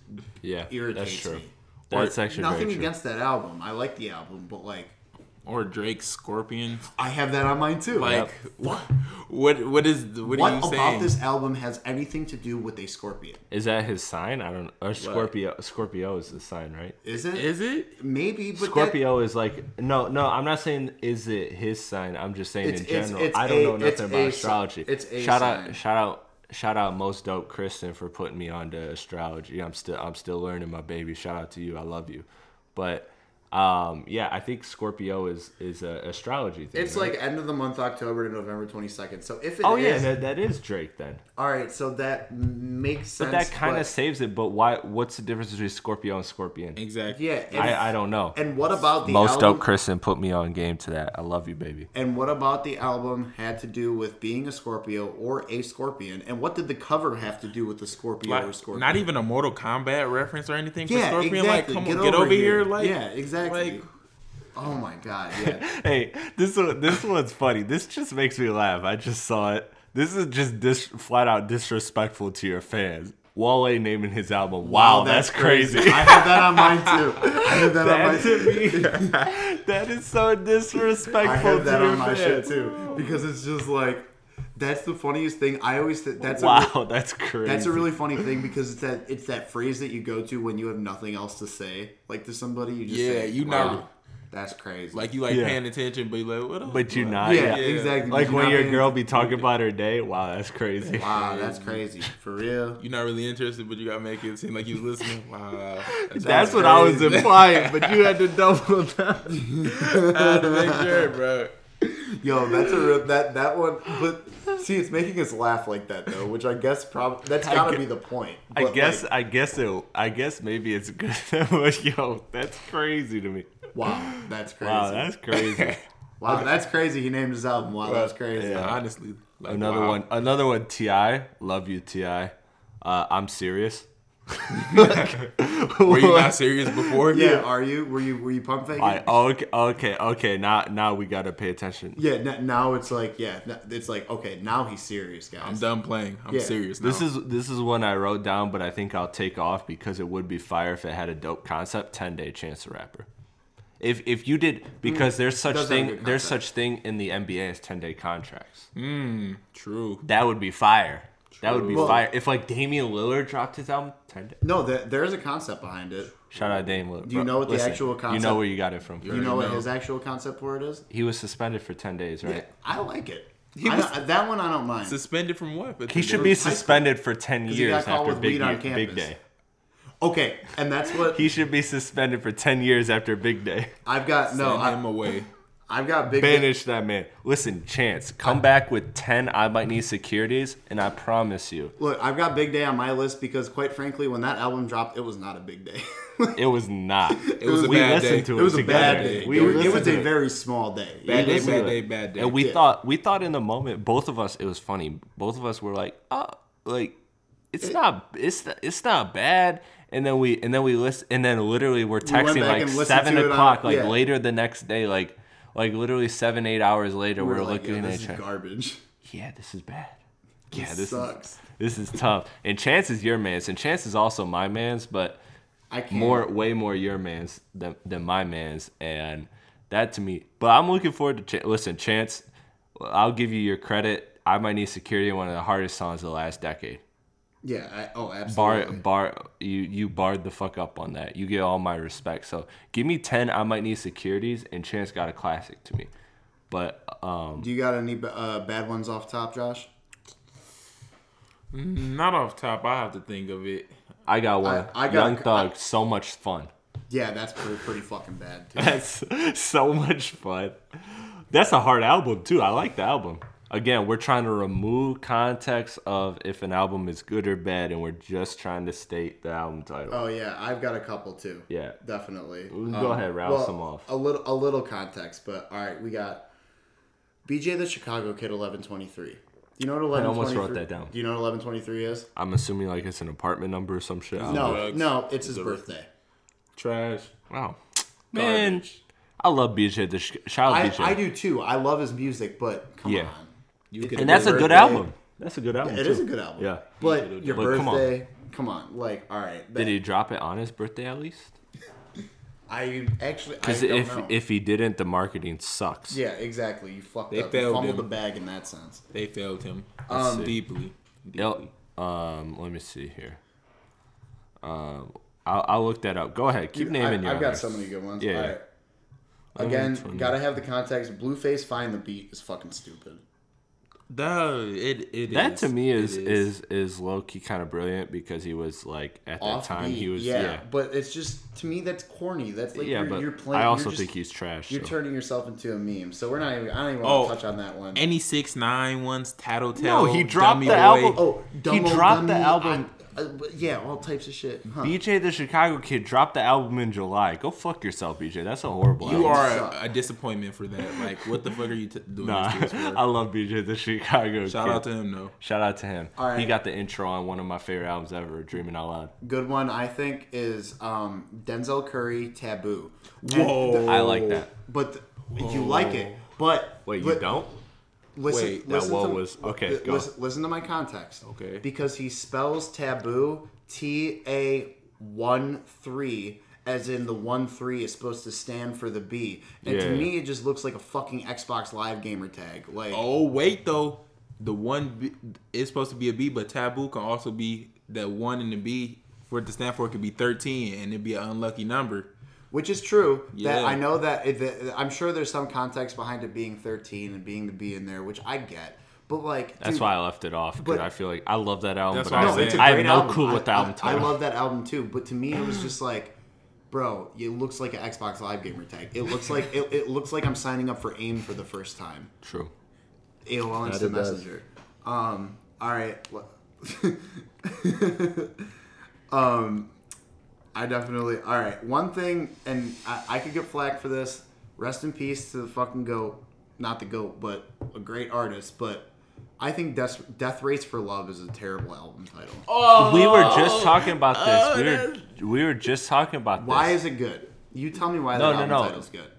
Yeah, irritates that's true. me. That's actually nothing against that album. I like the album but like Or Drake's Scorpion. I have that on mine too Like *laughs* what? What? What is? What, what are you about saying? this album has anything to do with a scorpion Is that his sign? I don't. Or Scorpio. Scorpio is the sign, right? is it Is it? maybe but Scorpio is like no, no. I'm not saying is it his sign. I'm just saying It's- in general. it's I don't a- know nothing about a astrology. it's a shout sign. out, shout out, shout out, most dope Kristen for putting me on to astrology. I'm still, I'm still learning, my baby. Shout out to you. I love you. But um, yeah, I think Scorpio is is a astrology thing. It's right? like end of the month, October to November twenty second. So if it oh yeah, that, that is Drake then. all right. So that makes sense. But that kind of saves it. But why? What's the difference between Scorpio and Scorpion? Exactly. yeah. I, I don't know. and what about the Most album? dope Kristen put me on game to that. I love you, baby. and what about the album had to do with being a Scorpio or a Scorpion? And what did the cover have to do with the Scorpio or Scorpion? not even a Mortal Kombat reference or anything for yeah, Scorpion. exactly. Like, come on, get over here. Like, yeah, exactly. Like, oh my god, yeah. *laughs* Hey, this one, this one's funny. This just makes me laugh. I just saw it. This is just dis- flat out disrespectful to your fans. Wale naming his album. Wow, that's, crazy. I have that on mine too. I have that, on *laughs* that mine to me, *laughs* that is so disrespectful I have that on my shit fans. too because it's just like that's the funniest thing. I always th- that's a, Wow, that's crazy. that's a really funny thing because it's that it's that phrase that you go to when you have nothing else to say, like to somebody. You just Yeah, say, you wow, know. that's crazy. like you like Yeah. paying attention, but you like, what? else? but you Like, not. yeah, Yeah. exactly. Like You're when your girl be talking about her day. Wow, that's crazy. wow, that's crazy for real. You're not really interested, but you gotta make it seem like you listening. Wow, *laughs* that's, That's what I was implying, but you had to double *laughs* down. *laughs* I had to make sure, bro. *laughs* Yo, that's a real, that that one. But see, it's making us laugh like that though, which I guess probably that's got to gu- be the point. I guess like, I guess it I guess maybe it's good. *laughs* but yo, that's crazy to me. wow, that's crazy. Wow, that's crazy. *laughs* wow, that's crazy. He named his album. Wow, that's crazy. Yeah. Honestly, like, another wow. one another one Ti. Love you Ti. Uh, I'm serious. *laughs* Were you not serious before? Yeah, are you? Were you? Were you pump faking? I, okay, okay, okay. Now, now we gotta pay attention. yeah. n- Now it's like, yeah. n- It's like, okay, now he's serious, guys. I'm done playing. I'm Yeah. serious now. This is this is one I wrote down, but I think I'll take off because it would be fire if it had a dope concept. Ten day Chance the Rapper. If if you did because hmm. there's such does have a thing there's such thing in the NBA as ten day contracts. Hmm, true. That would be fire. That would be Well- fire. If like Damian Lillard dropped his album, ten day. No, there, there's a concept behind it. Shout out Dame Lillard. Do you know what the actual concept? You know where you got it from. You know what know. his actual concept for it is? He was suspended for ten days, right? Yeah, I like it. He was- don't- that one I don't mind. Suspended from what? But He should be suspended for ten he years got after with Big, weed on Big. Day. Okay, and that's what *laughs* He should be suspended for ten years after Big Day. I've got. No, Send him I, away. I've got big. Banish that man. Listen, Chance, come back with ten I might need securities, and I promise you, Look, I've got Big Day on my list because, quite frankly, when that album dropped, it was not a big day. *laughs* it was not. *laughs* It was a we bad listened day. to it was a bad day. We it, was, it listened was to a very small day. Bad day, listened bad day, bad day. And we Yeah. thought we thought in the moment, both of us, it was funny. Both of us were like, oh, like it's not it's it's not bad. And then we and then we list and then literally we're texting back like seven to it on- o'clock, like yeah. later the next day, like like literally seven eight hours later, we're, We're like, looking "Yo, at this each is other. garbage. Yeah, this is bad. Yeah, This this sucks. is this is tough. And Chance is your man's, and Chance is also my man's, but I can't. more way more your man's than than my man's, and that to me. But I'm looking forward to Ch- listen, Chance. I'll give you your credit. I might need security. One of the hardest songs of the last decade. Yeah. I, oh, absolutely. bar bar, you you barred the fuck up on that. You get all my respect. So give me ten. I might need securities, and Chance got a classic to me. But um, Do you got any uh, bad ones off top, Josh? Not off top. I have to think of it. I got one. I got- Young Thug, so much fun. Yeah, that's pretty, pretty fucking bad. Too. *laughs* That's so much fun. That's a hard album too. I like the album. Again, we're trying to remove context of if an album is good or bad, and we're just trying to state the album title. Oh yeah, I've got a couple too. Yeah. definitely. Go ahead, um, rattle some off. A little, a little context, but all right, we got BJ the Chicago Kid, eleven twenty three. Do you know what eleven twenty almost wrote that down. Do you know what eleven twenty three is? I'm assuming like it's an apartment number or some shit. No, drugs. no, it's his birthday. Trash. Wow. Man, Garbage. I love BJ. The sh- shout I, out BJ. I do too. I love his music, but come Yeah. on, You could and that's a good birthday. album. That's a good album. it too. is a good album. Yeah. but your But come on. birthday, come on, like all right. Did he drop it on his birthday at least? I actually, Because if know. if he didn't, the marketing sucks. yeah, exactly. You fucked They up. You failed fumbled him. the bag in that sense. They failed him Um, deeply. Yep. Um, let me see here. Um, I'll, I'll look that up. Go ahead. Keep naming I, your. I've got others. so many good ones. Yeah. All right. Again, gotta have the context. Blueface find the beat is fucking stupid. No, it it That to me is, is is is low key kind of brilliant because he was like at that Off time beat, he was yeah, yeah But it's just to me that's corny. That's like yeah. you're, but you're playing. I also you're just- think he's trash. you're so. turning yourself into a meme. So we're not even. I don't even want Oh, to touch on that one. any six nine ones tattletale. No, he dropped dummy the boy. album- oh, he Dumbo dropped the album- I- uh, yeah, all types of shit. Huh. BJ the Chicago Kid dropped the album in July. Go fuck yourself, BJ. That's a horrible. You album. are a, a disappointment for that. Like, what the fuck are you t- doing Nah, this to us for? *laughs* I love BJ the Chicago Shout Kid. out to him though. Shout out to him. All He got the intro on one of my favorite albums ever, Dreaming Out Loud. Good one, I think, is um, Denzel Curry, Taboo. Whoa. the- I like that. but the- you like it, but Wait, you but- don't? Listen, Wait, that listen whoa to, was- okay, go. Listen, listen to my context. Okay. Because he spells taboo T A one three, as in the one three is supposed to stand for the B, and to me it just looks like a fucking Xbox Live gamer tag. Like, Oh wait though, the one B, is supposed to be a B, but taboo can also be that one and the B for it to stand for it could be thirteen and it'd be an unlucky number. Which is true. That Yeah. I know that, it, that I'm sure there's some context behind it being thirteen and being the B in there, which I get. But like, That's dude, why I left it off because but- I feel like I love that album, That's but why I, I'm No, it's a I have no album. clue what the I- album I, I title. love that album too, but to me it was *clears throat* just like, bro, it looks like an Xbox Live gamer tag. It looks like it, it looks like I'm signing up for AIM for the first time. True. AOL That Instant. Messenger. Um, all right. *laughs* um, I definitely. All right. One thing, and I, I could get flack for this. Rest in peace to the fucking goat. Not the goat, but a great artist. But I think Death, Death Race for Love is a terrible album title. Oh. oh, we were just talking about this. we were we were just talking about this. Why is it good? You tell me why No, that no, album no. title's good.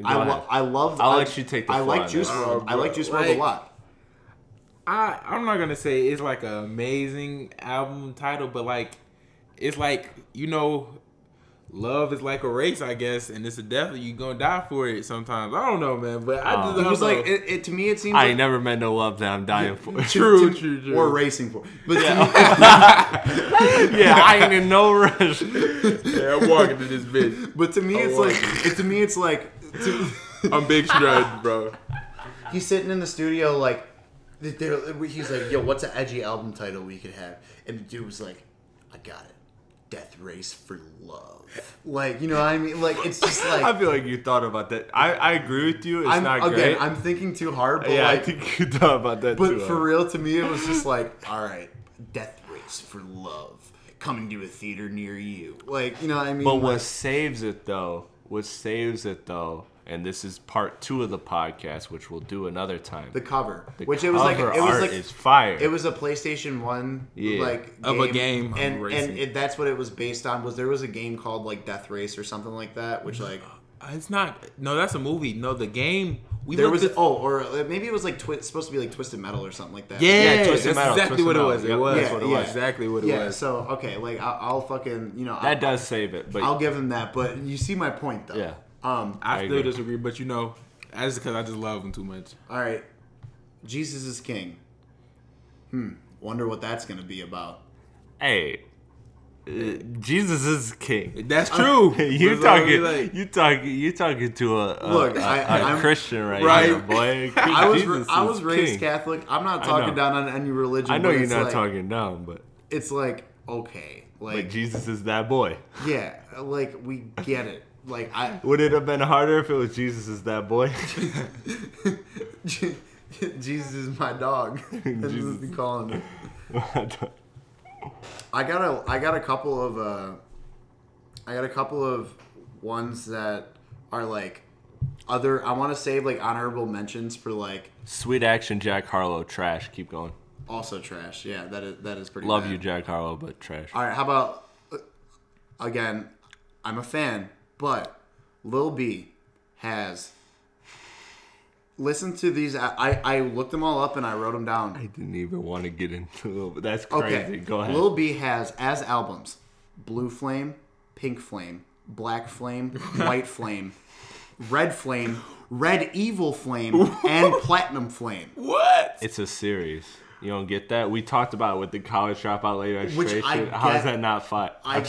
Go I, lo- I love. I'll I, let you take the I like on Juice this. WRLD. I like Juice WRLD a lot. I I'm not gonna say it's like an amazing album title, but like it's like you know, love is like a race, I guess, and it's a death. You gonna die for it sometimes. I don't know, man, but I Oh. just It don't was know. like it, it to me. It seems I like ain't never met no love that I'm dying for. *laughs* true, true, true. or racing for. But to me, *laughs* *laughs* yeah, I ain't in no rush. yeah, I'm walking to this bitch. but to me, it's Oh, like it, to me, it's like to, I'm big strut, bro. he's sitting in the studio like he's like, "Yo, what's an edgy album title we could have?" And the dude was like, "I got it, Death Race for Love." Like you know what I mean? Like it's just *laughs* like I feel like you thought about that. I, I agree with you. It's I'm not again. great. I'm thinking too hard, but yeah, like, I think you thought about that but too. for uh, real, to me, it was just *laughs* like, all right, Death Race for Love coming to a theater near you. Like you know what I mean? But Like, what saves it though, what saves it though, and this is part two of the podcast, which we'll do another time. The cover, The which it was like it was art like is fire. it was a PlayStation One Yeah. like Of a game of and racing. and it, that's what it was based on. Was there was a game called like Death Race or something like that, which like Uh, It's not. No, that's a movie. No, the game. We there was at- oh or uh, maybe it was like twi- supposed to be like Twisted Metal or something like that. Yeah, Yeah, that's Twisted Metal, exactly Twisted what it Metal. was. It Yep, was. that's what it was. Exactly what it yeah. was. So okay, like I'll, I'll fucking you know that I'll, does save it, but I'll give him that. But you see my point though. Yeah. Um. I, I still agree. disagree, but you know, that's because I just love him too much. All right. Jesus is king. Hmm. Wonder what that's gonna be about. hey, uh, Jesus is king. That's *laughs* true. you That's talking, like- you talking, you talking to a, a, Look, a, I- a I'm- Christian right, Right. here, boy. *laughs* I was Jesus I was raised king. Catholic. I'm not talking down on any religion. I know you're not like, talking down, but It's like okay, like but Jesus is that boy. yeah, like we get it. Like I, *laughs* Would it have been harder if it was Jesus is that boy? *laughs* Jesus is my dog. *laughs* That's what we calling it. I got a I got a couple of uh I got a couple of ones that are like other I want to save like honorable mentions for like Sweet action, Jack Harlow, trash. Keep going. also trash. Yeah, that is that is pretty Love bad. you, Jack Harlow, but trash. All right, how about uh, again, I'm a fan, but Lil B has listen to these I I I looked them all up and I wrote them down. I didn't even want to get into it, but that's Okay. crazy. Go ahead. Lil B has as albums Blue Flame, Pink Flame, Black Flame, White Flame, Red Flame, Red Evil Flame, and *laughs* Platinum Flame. What? It's a series. You don't get that? We talked about it with the college dropout later. registration. I How is get- that not fun? I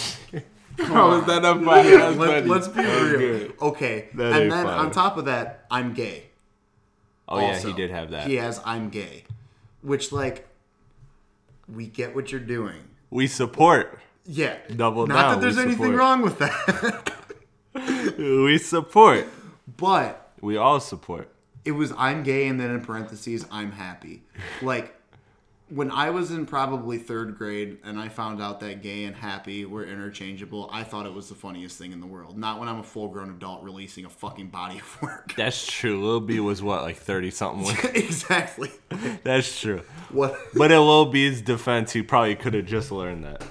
How is that not funny? That's Let, funny. us be That was real. good. Okay. That and ain't then funny. on top of that, I'm gay. oh yeah, also. he did have that. He has I'm gay. Which like we get what you're doing. We support. Yeah. Double Not down, that there's we anything support. wrong with that. *laughs* We support. but We all support. it was I'm gay and then in parentheses I'm happy. Like when I was in probably third grade and I found out that gay and happy were interchangeable, I thought it was the funniest thing in the world. Not when I'm a full grown adult releasing a fucking body of work. That's true. Lil B was what, like thirty something? *laughs* exactly. *laughs* That's true. What But in Lil B's defense, he probably could have just learned that.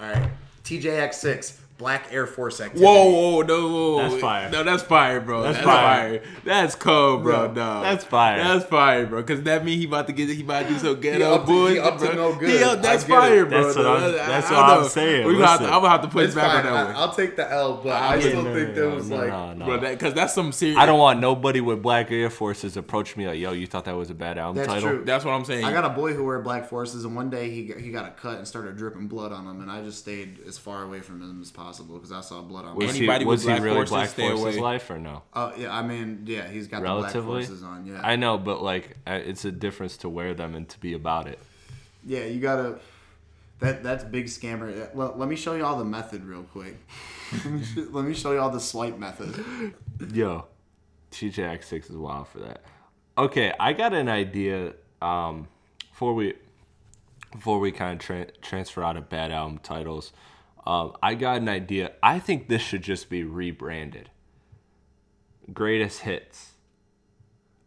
all right. TJX six, Black Air Force activity. Whoa, whoa, no, whoa. That's fire. No, that's fire, bro. That's That's, fire. fire. That's cold, bro. Bro, no, that's fire. That's fire, bro. Because that mean he about to get he about to do some He ghetto up to- he bullshit, up to no good. He up- I that's get it. fire, bro. That's what I'm- that's I what I'm saying. We gonna have to, Listen. I'm gonna have to put It's it back fine. on that I, one. I'll take the L, but I Yeah, still No, think no, there no, was like no, no. Bro, because that's some serious. I don't want nobody with black Air Forces approach me like, "Yo, you thought that was a bad album That's title?" true. That's what I'm saying. I got a boy who wore black forces, and one day he he got a cut and started dripping blood on him, and I just stayed as far away from him as possible because I saw blood on Was him. he, Anybody with was he Black really Forces, Black stay Forces away. life or no? Oh yeah, I mean yeah, he's got the black forces on. Yeah, I know, but like, uh, it's a difference to wear them and to be about it. yeah, you gotta. That that's big scammer. Let, let me show you all the method real quick. let, *laughs* me let me show you all the swipe method. Yo, TJX six is wild for that. Okay, I got an idea. Um, before we before we kind of tra- transfer out of bad album titles, um, I got an idea. I think this should just be rebranded. Greatest hits.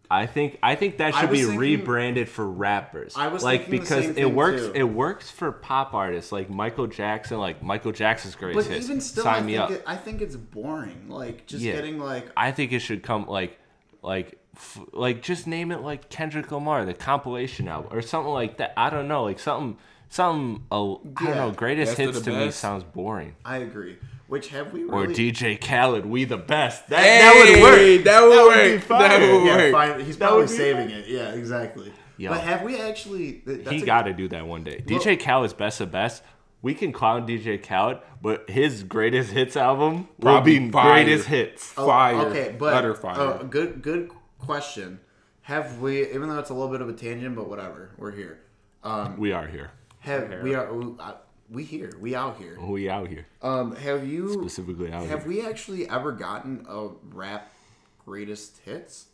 I think I think that should be thinking- rebranded for rappers. I was like because same it works. too. It works for pop artists like Michael Jackson. Like Michael Jackson's But greatest hits. even still, Sign I me think up. it, I think it's boring. Like just Yeah. getting like I think it should come like like f- like just name it like Kendrick Lamar, the compilation album, or something like that. I don't know, like something something. Uh, I don't know. Greatest Best of hits the to me best. sounds boring. I agree. Which have we Or really? DJ Khaled, we the best. That, Hey, that would work. That would would be work. fire. That would yeah, work. fine. He's That probably would be saving it. Yeah, exactly. Yo. But have we actually? th- That's he a- got to do that one day. DJ Khaled's best of best. We can clown DJ Khaled, but his greatest hits album will Probably be fire. greatest hits. Oh, Fire. Okay, but Utter fire. uh, good, good question. Have we? Even though it's a little bit of a tangent, but whatever. We're here. Um, We are here. Have we are we, here? We out here. We out here. Um, have you Specifically out have here. we actually ever gotten a rap greatest hits?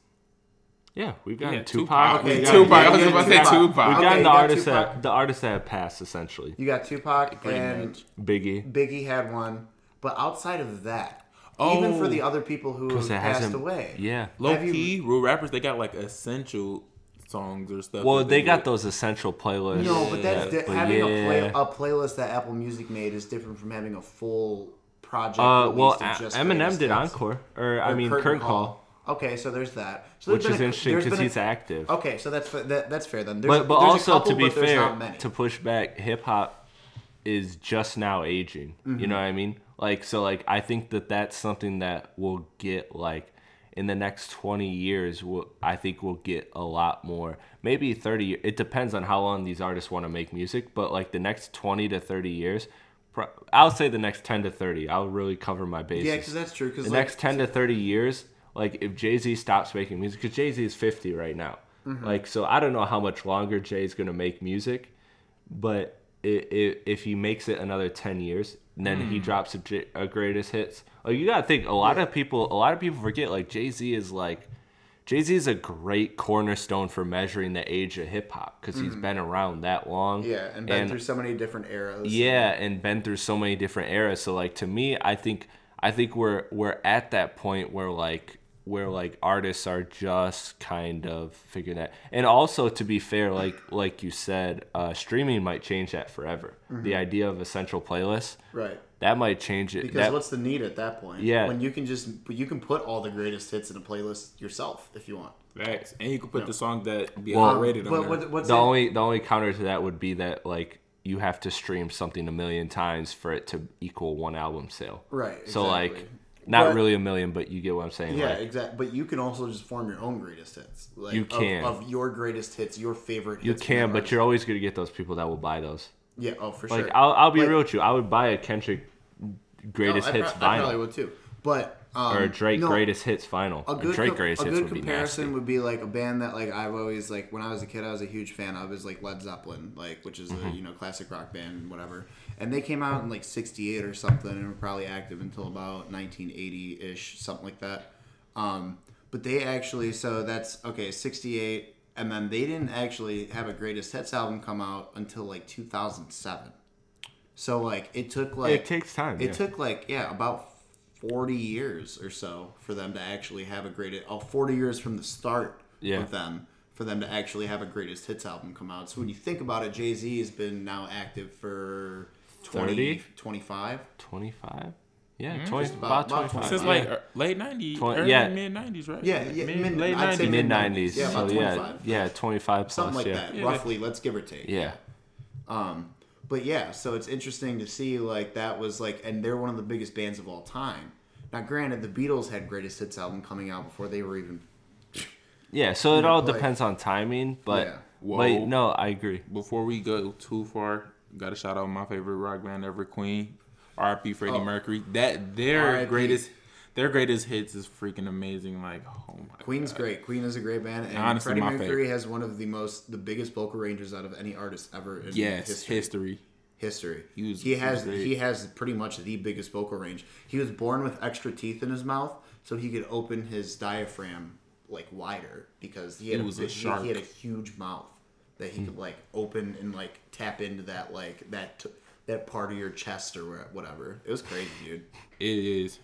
Yeah, we've gotten Yeah, Tupac. Tupac. we've Okay, gotten- Tupac. I was about to say Tupac. Tupac. We've Okay, gotten you the got artists Tupac. that the artists that have passed essentially. You got Tupac Pretty and much. Biggie. Biggie had one, but outside of that, even for Oh. the other people who have 'Cause it passed away. Yeah. Low Have you- key, real rappers they got like essential songs or stuff. Well, that they got would- those essential playlists. No, but that's Yeah, di- but having a play a playlist that Apple Music made is different from having a full project. Uh, well, A- just Eminem did hits. Encore, or I mean, Curtain Curtain Call, Okay, so there's that. So there's which is a- interesting because he's active. Okay, so that's that, that's fair then. There's, but but there's a also couple, to be fair, to push back, hip hop is just now aging. Mm-hmm. You know what I mean? Like so, like I think that that's something that will get like in the next twenty years. Will I think we'll get a lot more. Maybe thirty. It depends on how long these artists want to make music. But like the next twenty to thirty years. pro- I'll say the next 10 to 30. I'll really cover my bases. yeah, because that's true. Because the like, next 10 to 30 years like if jay-z stops making music because jay-z is 50 right now Mm-hmm. like so i don't know how much longer jay's going to make music but i i if he makes it another 10 years then Mm. he drops a, a greatest hits like you gotta think a lot of people a lot of people forget like jay-z is like jay-z is a great cornerstone for measuring the age of hip-hop because he's been around that long Mm-hmm. yeah, and been through so many different eras. yeah, and been through so many different eras. So like to me, I think I think we're we're at that point where like where like artists are just kind of figuring that. And also to be fair, like *sighs* like you said, uh, streaming might change that forever. The idea of a central playlist right. that might change it. Because that, what's the need at that point? Yeah. when you can just you can put all the greatest hits in a playlist yourself if you want. right and you can put the song that be Well, underrated on But there. what, what's the it- only the only counter to that would be that like you have to stream something a million times for it to equal one album sale. Right, So like exactly. Not But- really a million, but you get what I'm saying. Yeah, like, exactly. But you can also just form your own greatest hits. Like, You of- can. of, your greatest hits, your favorite. Hits You can, but artist. you're always gonna get those people that will buy those. yeah. Oh, for Like sure. Like I'll, I'll be Like- real with you. I would buy a Kendrick oh, greatest No, I hits pro- I probably would too. But um, or a Drake no, greatest hits final. A good Drake com- greatest a hits good would be comparison nasty. would be like a band that like I've always like when I was a kid I was a huge fan of is like Led Zeppelin like which is Mm-hmm. a you know classic rock band whatever and they came out in like 68 or something and were probably active until about 1980 ish something like that um, but they actually so that's okay 68 and then they didn't actually have a greatest hits album come out until like 2007 so like it took like it takes time. it yeah. took like yeah about 40 years or so for them to actually have a greatest oh 40 years from the start Yeah. of them for them to actually have a greatest hits album come out so when you think about it jay-z has been now active for 20 30? 25 25. Yeah, 20, Just about- about, about 25. Since like uh, late nineties, Twen- early yeah. mid nineties, right? Yeah, yeah, mid- late I'd say nineties. mid mid-nineties. Yeah, so about yeah, 25. yeah, 25 plus. something like yeah. that Yeah. roughly let's give or take Yeah. Um, but yeah, so it's interesting to see like that was like, and they're one of the biggest bands of all time. Now, granted, the Beatles had greatest hits album coming out before they were even. Yeah, so it all like- depends on timing, but Yeah. Whoa. wait, no, I agree. Before we go too far, got to shout out my favorite rock band ever, Queen. R.I.P. Freddie Oh. Mercury. That their R.I.P.. greatest, their greatest hits is freaking amazing. Like, oh my. Queen's God. great. Queen is a great band, and Honestly, Freddie my Mercury favorite. has one of the most, the biggest vocal ranges out of any artist ever in Yes, history. history. history. He was- he he has great. he has pretty much the biggest vocal range. He was born with extra teeth in his mouth, so he could open his diaphragm like wider because he had He was a big- shark. he had a huge mouth that he hmm. could like open and like tap into that like that t- that part of your chest or whatever. It was crazy, dude. It is.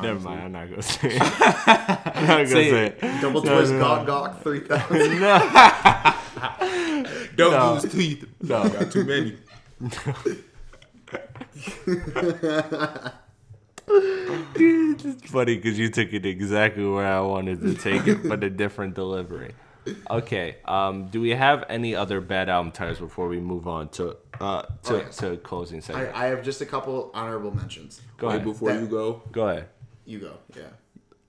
Never mind, I'm not gonna say it. *laughs* I'm not gonna Say say it. it. Double twist, gawk gawk, three thousand. *laughs* Don't No. use teeth. No. got too many. Dude, *laughs* It's funny because you took it exactly where I wanted to take it, but a different delivery. Okay. Um, do we have any other bad album titles before we move on to uh to, Oh, yes. to closing I, segment? I have just a couple honorable mentions. Go Wait, ahead. before That- you go, Go ahead. You go, yeah.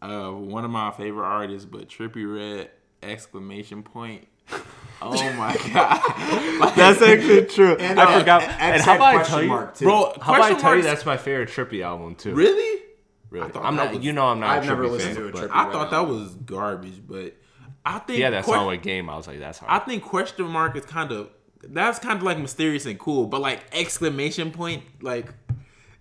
uh, one of my favorite artists, but Trippie Redd exclamation point. *laughs* Oh my god, Like, *laughs* That's actually true. And, I uh, forgot. X And how about I question tell you, mark, too. bro. how about I tell you that's my favorite Trippie album too? really? Really? I thought I'm not. was- you know, I'm not. I've a never listened fan, to a but- Trippy I Red thought that was garbage, but I think Yeah, that que- song with Game. I was like, that's hard. I think question mark is kind of that's kind of like mysterious and cool, but like exclamation point, like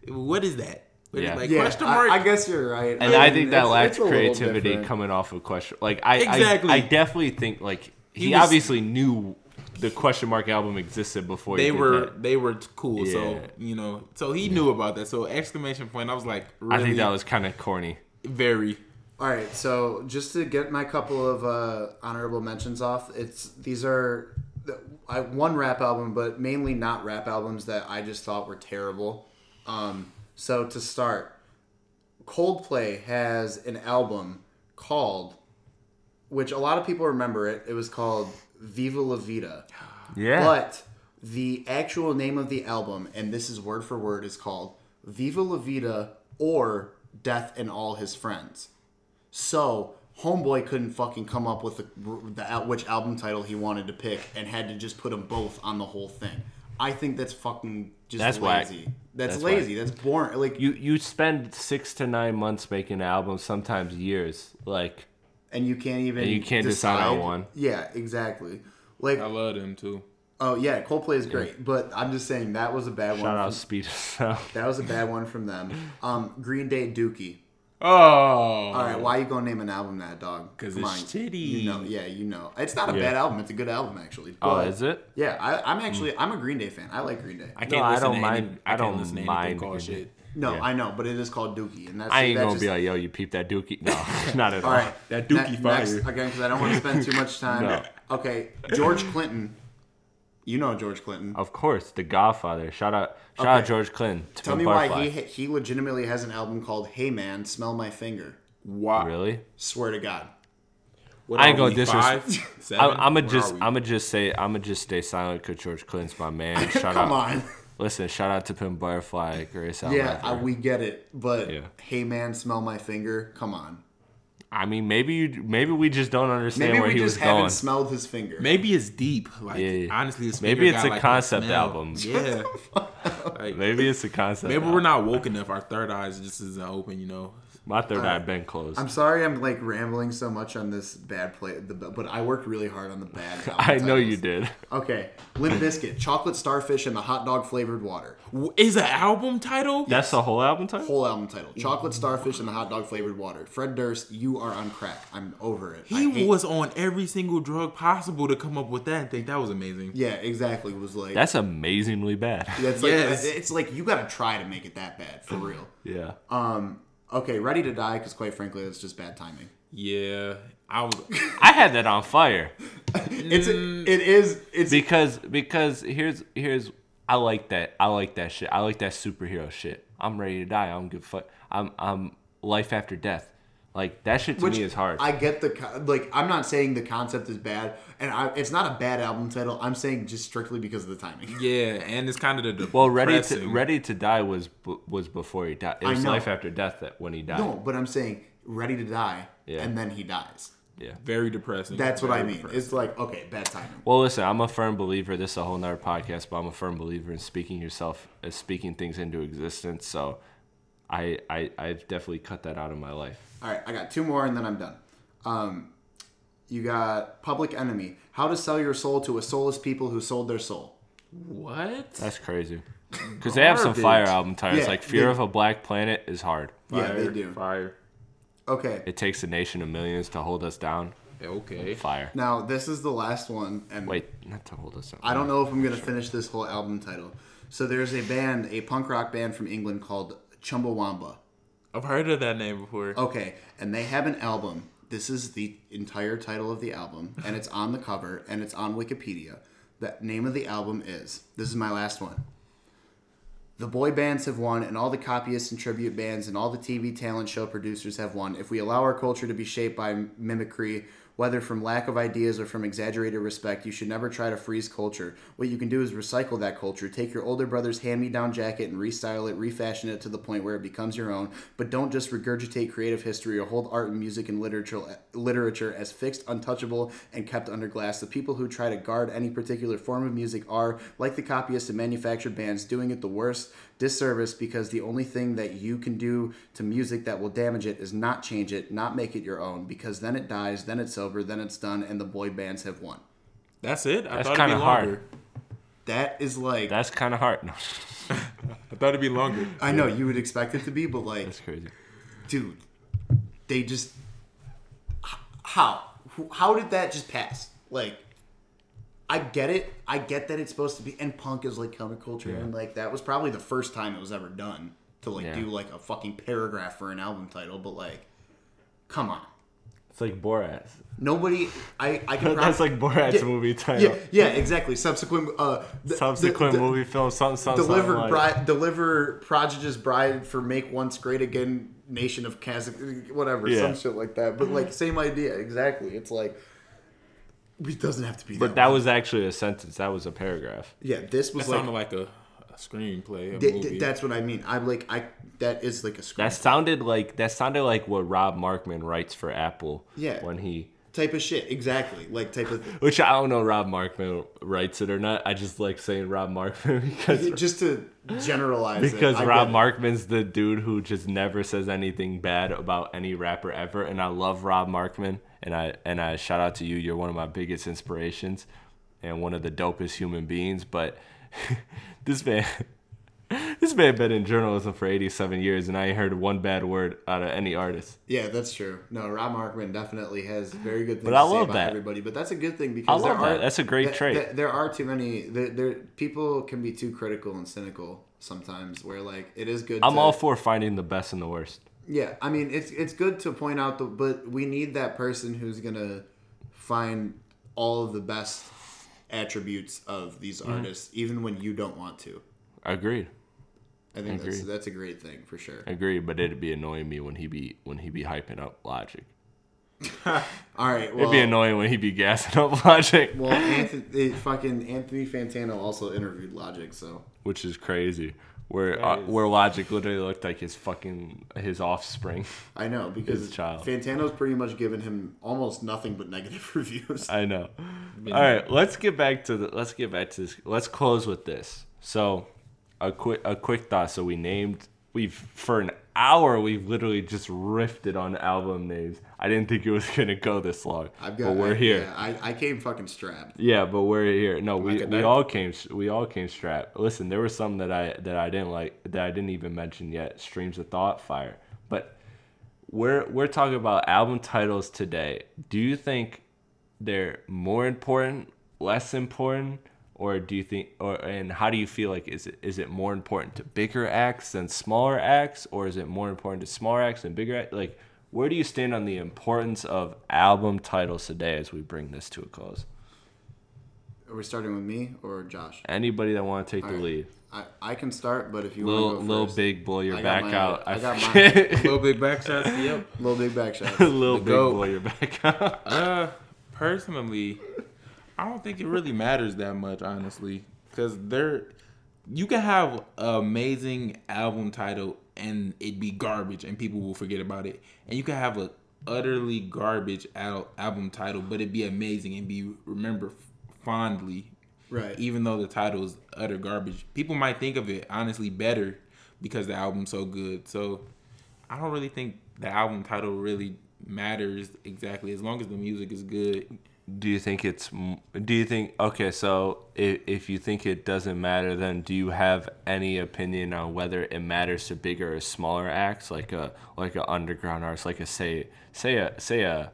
what is that? What is- Yeah. like Yeah, question I- mark. I, guess you're right. and I mean, think that it's- lacks it's creativity coming off of question. Like I, Exactly. I, I definitely think like he, He was- obviously knew the question mark album existed before they he did were that. they were cool. Yeah. So you know, so he knew about that. So exclamation point! I was like, really I think that was kind of corny. very. All right, so just to get my couple of uh, honorable mentions off, it's these are I, one rap album, but mainly not rap albums that I just thought were terrible. Um, so to start, Coldplay has an album called, which a lot of people remember it. It was called Viva La Vida. *gasps* Yeah. But the actual name of the album, and this is word for word, is called Viva La Vida or Death and All His Friends. So Homeboy couldn't fucking come up with the, the which album title he wanted to pick, and had to just put them both on the whole thing. I think that's fucking just That's whack. lazy. That's, That's lazy. That's boring. Like you you spend six to nine months making an album, sometimes years. Like and you can't even And you can't decide on one. Yeah, exactly. Like I love them too. oh yeah, Coldplay is great, but I'm just saying that was a bad one. shout out from- Speed of That was a bad one from them. Um, Green Day Dookie. Oh, All right, why you gonna name an album that dog? Because it's on. shitty. You know, yeah, you know. It's not a Yeah. bad album. It's a good album actually. Oh, But, is it? Yeah, I, I'm hmm. actually I'm a Green Day fan. I like Green Day. I can't No, I listen don't to mind- Any, I I, don't can't listen to mind anything called shit. No, Yeah. I know, but it is called Dookie, and that's I ain't that gonna just- be like, yo, you peep that dookie? No, *laughs* *laughs* not at all. All right, That ne- Dookie next, fire. again because I don't want to spend too much *laughs* time. No. Okay, George Clinton. You know George Clinton. Of course, The Godfather. Shout out, shout Okay. out George Clinton. Tell Pimp me why he he legitimately has an album called Hey Man, Smell My Finger. Why? really. Swear to God. What I ain't are gonna we, disres- five, *laughs* seven? I'm, I'm gonna just. I'm gonna just say, I'm gonna just stay silent because George Clinton's my man. *laughs* Shout Come out, on. listen, shout out to Pimp Butterfly, Grace Out. Yeah, I, we get it, but Yeah. Hey Man, Smell My Finger. Come on. I mean, maybe you, maybe we just don't understand Maybe where we he just was haven't smelled his finger. Maybe it's deep. Like Yeah, yeah. honestly, his Maybe finger it's got, a like, concept smell. album. *laughs* Yeah. like, Maybe it's a concept. maybe album. we're not woke enough. Our third eyes just isn't open. You know. My third eye been closed. I'm sorry I'm like rambling so much on this bad play, the, but I worked really hard on the bad. album *laughs* I know you titles. did. Okay, Limp Bizkit, Chocolate Starfish, and the Hot Dog Flavored Water. W- Is an album title? That's the whole album title. Whole album title: Chocolate Starfish and the Hot Dog Flavored Water. Fred Durst, you are on crack. I'm over it. I He hate- was on every single drug possible to come up with that and think that was amazing. Yeah, exactly. Was like That's amazingly bad. That's like Yes. it's like you got to try to make it that bad for real. *laughs* Yeah. Um. Okay, Ready to Die because quite frankly, that's just bad timing. Yeah, I was. *laughs* I had that on fire *laughs* It's mm. it is it's because because here's here's I like that I like that shit. I like that superhero shit. I'm ready to die. I don't give a fuck. I'm I'm life after death. Like that shit to which me is hard. I get the co- like. I'm not saying the concept is bad, and I, it's not a bad album title. I'm saying just strictly because of the timing. *laughs* Yeah, and it's kind of the *laughs* well, ready to ready to die was was before he died. It was life after death that when he died. No, but I'm saying Ready to Die, Yeah. and then he dies. Yeah. very depressing. That's what I mean. depressing. It's like okay, bad timing. Well, listen, I'm a firm believer. This is a whole nother podcast, but I'm a firm believer in speaking yourself, uh, speaking things into existence. So, I I I've definitely cut that out of my life. All right, I got two more and then I'm done. Um, you got Public Enemy. How to sell your soul to a soulless people who sold their soul. what? That's crazy. Because they have some fire album titles Yeah, like "Fear they- of a Black Planet" is hard. Yeah, they Fire, do. Fire. Okay. It takes a nation of millions to hold us down. Okay. Fire. Now this is the last one, and Wait, not to hold us down. I don't know if I'm gonna finish this whole album title. So there's a band, a punk rock band from England called Chumbawamba. I've heard of that name before. Okay, and they have an album. This is the entire title of the album, and it's on the cover, and it's on Wikipedia. The name of the album is. This is my last one. The boy bands have won, and all the copyists and tribute bands and all the TV talent show producers have won. If we allow our culture to be shaped by mimicry, whether from lack of ideas or from exaggerated respect, you should never try to freeze culture. What you can do is recycle that culture. Take your older brother's hand me down jacket and restyle it, refashion it to the point where it becomes your own. But don't just regurgitate creative history or hold art and music and literature, literature as fixed, untouchable, and kept under glass. The people who try to guard any particular form of music are, like the copyists and manufactured bands, doing it the worst disservice because the only thing that you can do to music that will damage it is not change it, not make it your own, because then it dies, then it's over, then it's done, and the boy bands have won. That's it. I That's thought it'd be kinda hard. longer. That is like That's kind of hard. No, *laughs* I thought it'd be longer. I know you would expect it to be, but like, that's crazy. dude, they just h- how Who- how did that just pass? Like, I get it. I get that it's supposed to be, and punk is like counterculture, and like that was probably the first time it was ever done to like Yeah. do like a fucking paragraph for an album title. But like, come on, It's like Borat. nobody. I I can. *laughs* That's prob- like Borat's Yeah, movie title. Yeah, yeah, exactly. Subsequent, uh, the- Subsequent the- the- movie film, something, something, deliver something like- bride, deliver Prodigy's bride for make once great again nation of Kazakh, whatever, Yeah. some shit like that. But like same idea, exactly. It's like it doesn't have to be. But that was actually a sentence. That was a paragraph. yeah. This was That like sounded like a, a screenplay, a th- movie. th- that's what I mean. I'm like I that is like a script That sounded like that sounded like what Rob Markman writes for Apple. Yeah. When he, type of shit. Exactly, like type of which I don't know, Rob Markman writes it or not. I just like saying Rob Markman *laughs* because *laughs* just to generalize. because I Rob. Markman's the dude who just never says anything bad about any rapper ever, and I love Rob Markman, and I and I shout out to you. You're one of my biggest inspirations, and one of the dopest human beings. But *laughs* this man, *laughs* this man been in journalism for 87 years, and I ain't heard one bad word out of any artist. Yeah, that's true. No, Rob Markman definitely has very good things But I to say love about that. everybody. But that's a good thing because I love there are. That's a great th- trait. th- there are too many. There, there, people can be too critical and cynical sometimes. Where like it is good. I'm to, all for finding the best and the worst. Yeah, I mean it's it's good to point out the, but we need that person who's gonna find all of the best attributes of these Mm-hmm. artists, even when you don't want to. Agreed. I think that's Agreed. that's a great thing for sure. Agreed. But it'd be annoying me when he be when he be hyping up Logic. *laughs* All right, well, It'd be annoying when he be gassing up Logic. well, Anthony, fucking Anthony Fantano also interviewed Logic, so which is crazy. Where uh, where Logic literally looked like his fucking his offspring. I know *laughs* because His child. Fantano's pretty much given him almost nothing but negative *laughs* reviews. I know. All right, let's get back to the let's get back to this. Let's close with this. So, a quick a quick thought. So we named we've for an hour we've literally just riffed on album names. I didn't think it was *laughs* gonna go this long, I've got. but we're I, here. Yeah, I, I came fucking strapped. Yeah, but we're here. No, we, we all came we all came strapped. Listen, there was some that I that I didn't like that I didn't even mention yet. Streams of Thought, Fire. But we're we're talking about album titles today. Do you think they're more important, less important, or do you think or and how do you feel like is it is it more important to bigger acts than smaller acts, or is it more important to smaller acts than bigger acts? Like where do you stand on the importance of album titles today as we bring this to a close? Are we starting with me or Josh? Anybody that want to take the Alright. lead. I, I can start, but if you Little want to go little first, big blow your I got back my- out. I got *laughs* my- forget. Little big back shots. Yep. little big back shot. *laughs* little The big goat. blow your back out. Uh, personally, I don't think it really matters that much, honestly, because there, you can have an amazing album title and it be garbage and people will forget about it, and you can have a utterly garbage al- album title, but it be amazing and be remembered fondly, Right. even though the title is utter garbage. People might think of it honestly better because the album's so good. So I don't really think the album title really matters exactly as long as the music is good. Do you think it's? Do you think? Okay, so if if you think it doesn't matter, then do you have any opinion on whether it matters to bigger or smaller acts, like a like a underground artist, like a say say a say a,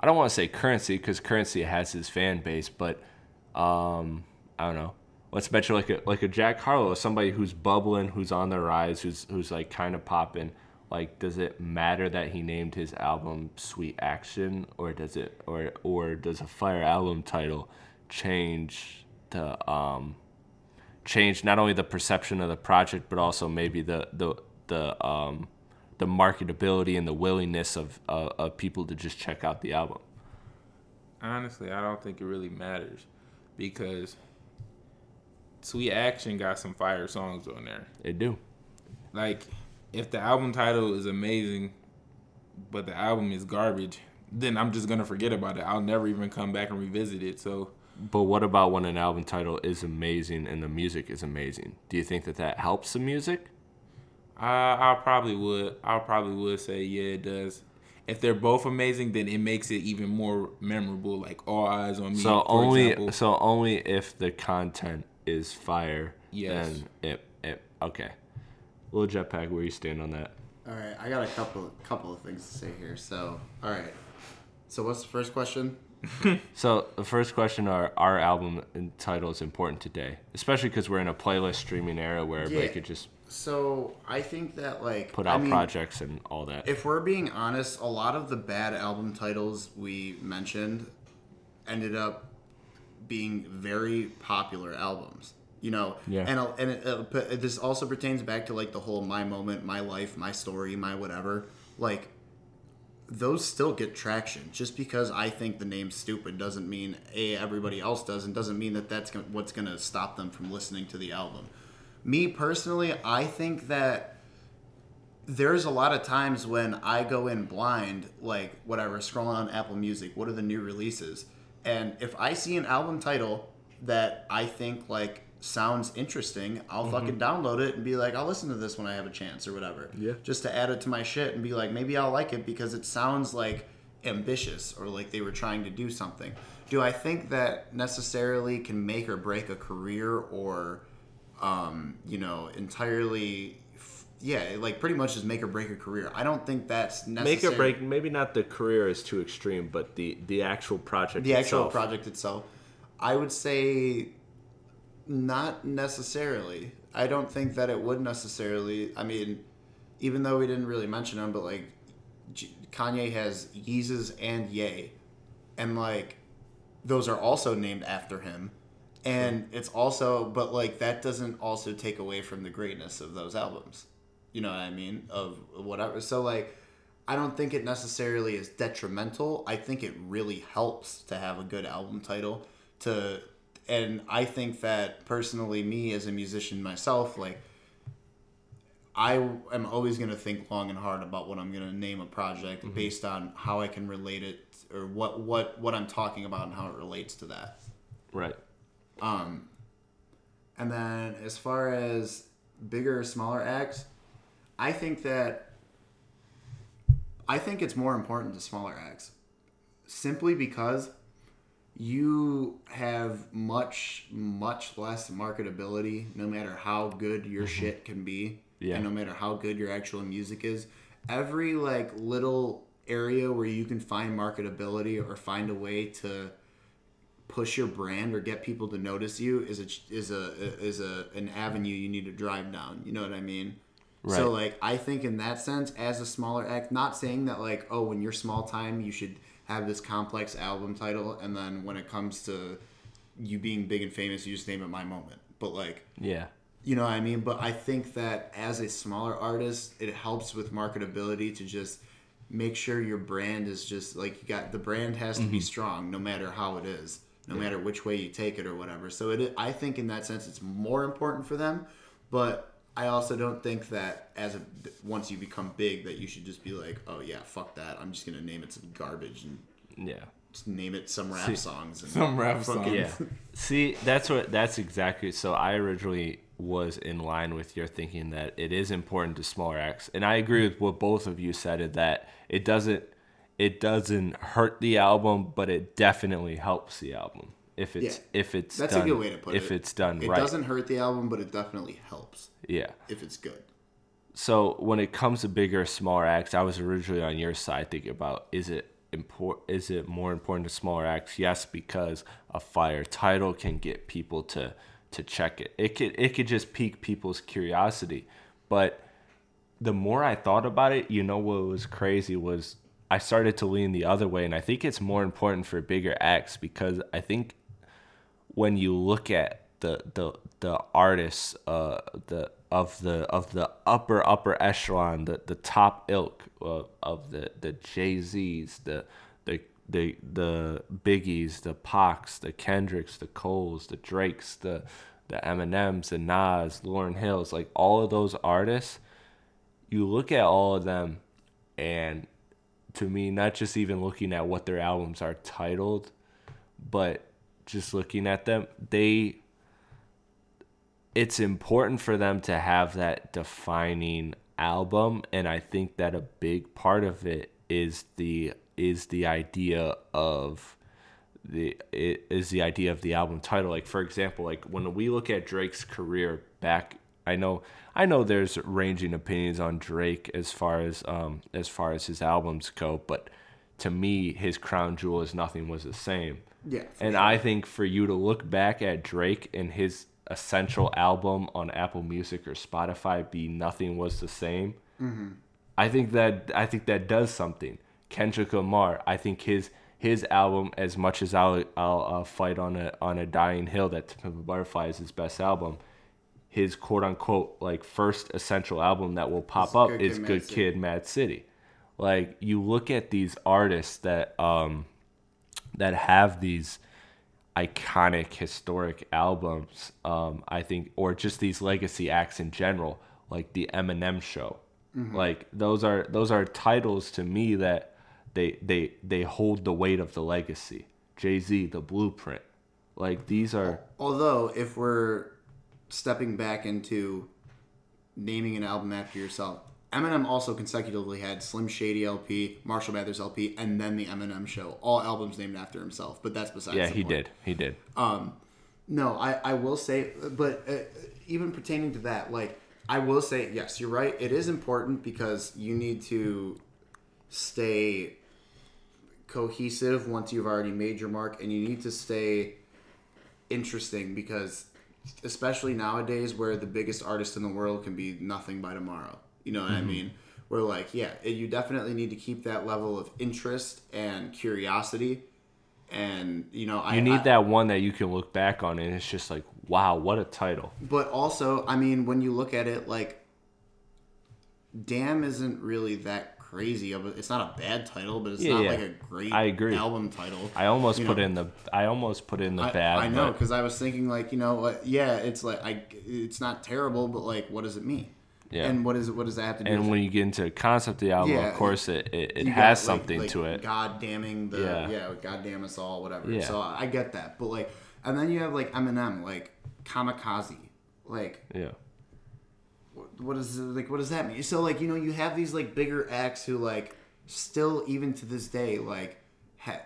I don't want to say Curren$y because Curren$y has his fan base, but um I don't know. Let's mention like a like a Jack Harlow, somebody who's bubbling, who's on the rise, who's who's like kind of popping. Like, does it matter that he named his album "Sweet Action," or does it, or or does a Fire album title change the um change not only the perception of the project, but also maybe the the the um the marketability and the willingness of uh, of people to just check out the album. Honestly, I don't think it really matters because Sweet Action got some fire songs on there. it do. Like, if the album title is amazing, but the album is garbage, then I'm just gonna forget about it. I'll never even come back and revisit it. So But what about when an album title is amazing and the music is amazing? Do you think that that helps the music? I I probably would I probably would say yeah it does. If they're both amazing, then it makes it even more memorable. Like all eyes on me. So for only example. so only if the content is fire, Yes. then it it okay. Little jetpack, where you stand on that? All right, I got a couple couple of things to say here. So, all right. So, what's the first question? *laughs* so the first question are our album title is important today, especially because we're in a playlist streaming era where everybody Yeah. could just So I think that like put I out mean, projects and all that. If we're being honest, a lot of the bad album titles we mentioned ended up being very popular albums. You know, Yeah. and and it, uh, but this also pertains back to like the whole my moment, my life, my story, my whatever. Like those still get traction. Just because I think the name's stupid doesn't mean a everybody else does, and doesn't mean that that's gonna, what's going to stop them from listening to the album. Me personally, I think that there's a lot of times when I go in blind, like whatever, scrolling on Apple Music, what are the new releases? And if I see an album title that I think like sounds interesting, I'll fucking download it and be like, I'll listen to this when I have a chance or whatever. Yeah. Just to add it to my shit and be like, maybe I'll like it because it sounds like ambitious or like they were trying to do something. Do I think that necessarily can make or break a career or, um, you know, entirely? Yeah, like pretty much just make or break a career. I don't think that's necessary. Make or break, maybe not the career is too extreme, but the the actual project the actual project itself. I would say not necessarily. I don't think that it would necessarily. I mean, even though we didn't really mention him, but like Kanye has Yeezus and Ye, and like those are also named after him. And it's also, but like that doesn't also take away from the greatness of those albums. You know what I mean? Of whatever. So like, I don't think it necessarily is detrimental. I think it really helps to have a good album title. To, and I think that personally, me as a musician myself, like I am always going to think long and hard about what I'm going to name a project based on how I can relate it or what what what I'm talking about and how it relates to that. Right. Um. And then as far as bigger or smaller acts, I think that I think it's more important to smaller acts. Simply because you have much much less marketability no matter how good your mm-hmm. shit can be Yeah. and no matter how good your actual music is every like little area where you can find marketability or find a way to push your brand or get people to notice you is a is a is a an avenue you need to drive down. You know what I mean? So like I think in that sense, as a smaller act, not saying that like oh when you're small time you should have this complex album title and then when it comes to you being big and famous you just name it my moment. But like Yeah. you know what I mean? But I think that as a smaller artist, it helps with marketability to just make sure your brand is just like you got the brand has to be mm-hmm. strong no matter how it is, no matter which way you take it or whatever. So it I think in that sense it's more important for them, but I also don't think that as a once you become big that you should just be like, "Oh yeah, fuck that. I'm just going to name it some garbage and Yeah. just name it some rap See- songs and Some rap songs. Yeah. See, that's what that's exactly. So I originally was in line with your thinking that it is important to smaller acts, and I agree with what both of you said. Is that it doesn't it doesn't hurt the album, but it definitely helps the album if it's Yeah. if it's That's done, a good way to put if it. it's done It right. It doesn't hurt the album, but it definitely helps Yeah. if it's good. So when it comes to bigger smaller acts, I was originally on your side thinking about is it import is it more important to smaller acts? Yes, because a fire title can get people to to check it. It could it could just pique people's curiosity. But the more I thought about it, you know what was crazy was I started to lean the other way and I think it's more important for bigger acts because I think when you look at the the the artists uh the of the of the upper upper echelon the the top ilk of, of the the Jay-Z's the the the the Biggies the Pacs the Kendricks the Coles the Drakes the the Eminems the Nas Lauryn Hills like all of those artists you look at all of them and to me not just even looking at what their albums are titled but just looking at them they it's important for them to have that defining album and i think that a big part of it is the is the idea of the it is the idea of the album title like for example like when we look at Drake's career back I know I know there's ranging opinions on Drake as far as um as far as his albums go but to me, his crown jewel is "Nothing Was the Same." Yeah, and sure. I think for you to look back at Drake and his essential album on Apple Music or Spotify be "Nothing Was the Same," Mm-hmm. I think that I think that does something. Kendrick Lamar, I think his his album, as much as I'll I'll uh, fight on a on a dying hill that To Pimp a Butterfly is his best album, his quote unquote like first essential album that will pop Is up Good is Mad Good City. Kid, Mad City. Like you look at these artists that um that have these iconic historic albums um i think or just these legacy acts in general like the eminem show. Like those are those are titles to me that they they they hold the weight of the legacy. Jay-z the blueprint. Like these are Although, if we're stepping back into naming an album after yourself, Eminem also consecutively had Slim Shady LP, Marshall Mathers LP, and then the Eminem Show. All albums named after himself. But that's besides. yeah he point. did he did No, I, I will say, but uh, even pertaining to that, like, I will say, yes, you're right. It is important because you need to stay cohesive once you've already made your mark, and you need to stay interesting because, especially nowadays, where the biggest artist in the world can be nothing by tomorrow. You know what I mm-hmm. mean? Where, like, yeah, you definitely need to keep that level of interest and curiosity. And, you know, I you I- need that one that you can look back on and it's just like wow what a title But also, I mean, when you look at it, like, Damn isn't really that crazy of a. It's not a bad title, but it's Yeah, not yeah. like a great I agree. album title. i almost You put know, in the i almost put in the I, bad I know because I was thinking like you know what? Yeah, it's like I. It's not terrible, but like, what does it mean? Yeah. And what is it what does that have to do? and when you get into the concept of the album Yeah, of course it, it, it has got, something like to it God damning the Yeah. yeah, God damn us all, whatever. Yeah. So I get that, but like, and then you have like Eminem, like Kamikaze, like yeah what is like what does that mean so like you know you have these like bigger acts who like still even to this day like ha-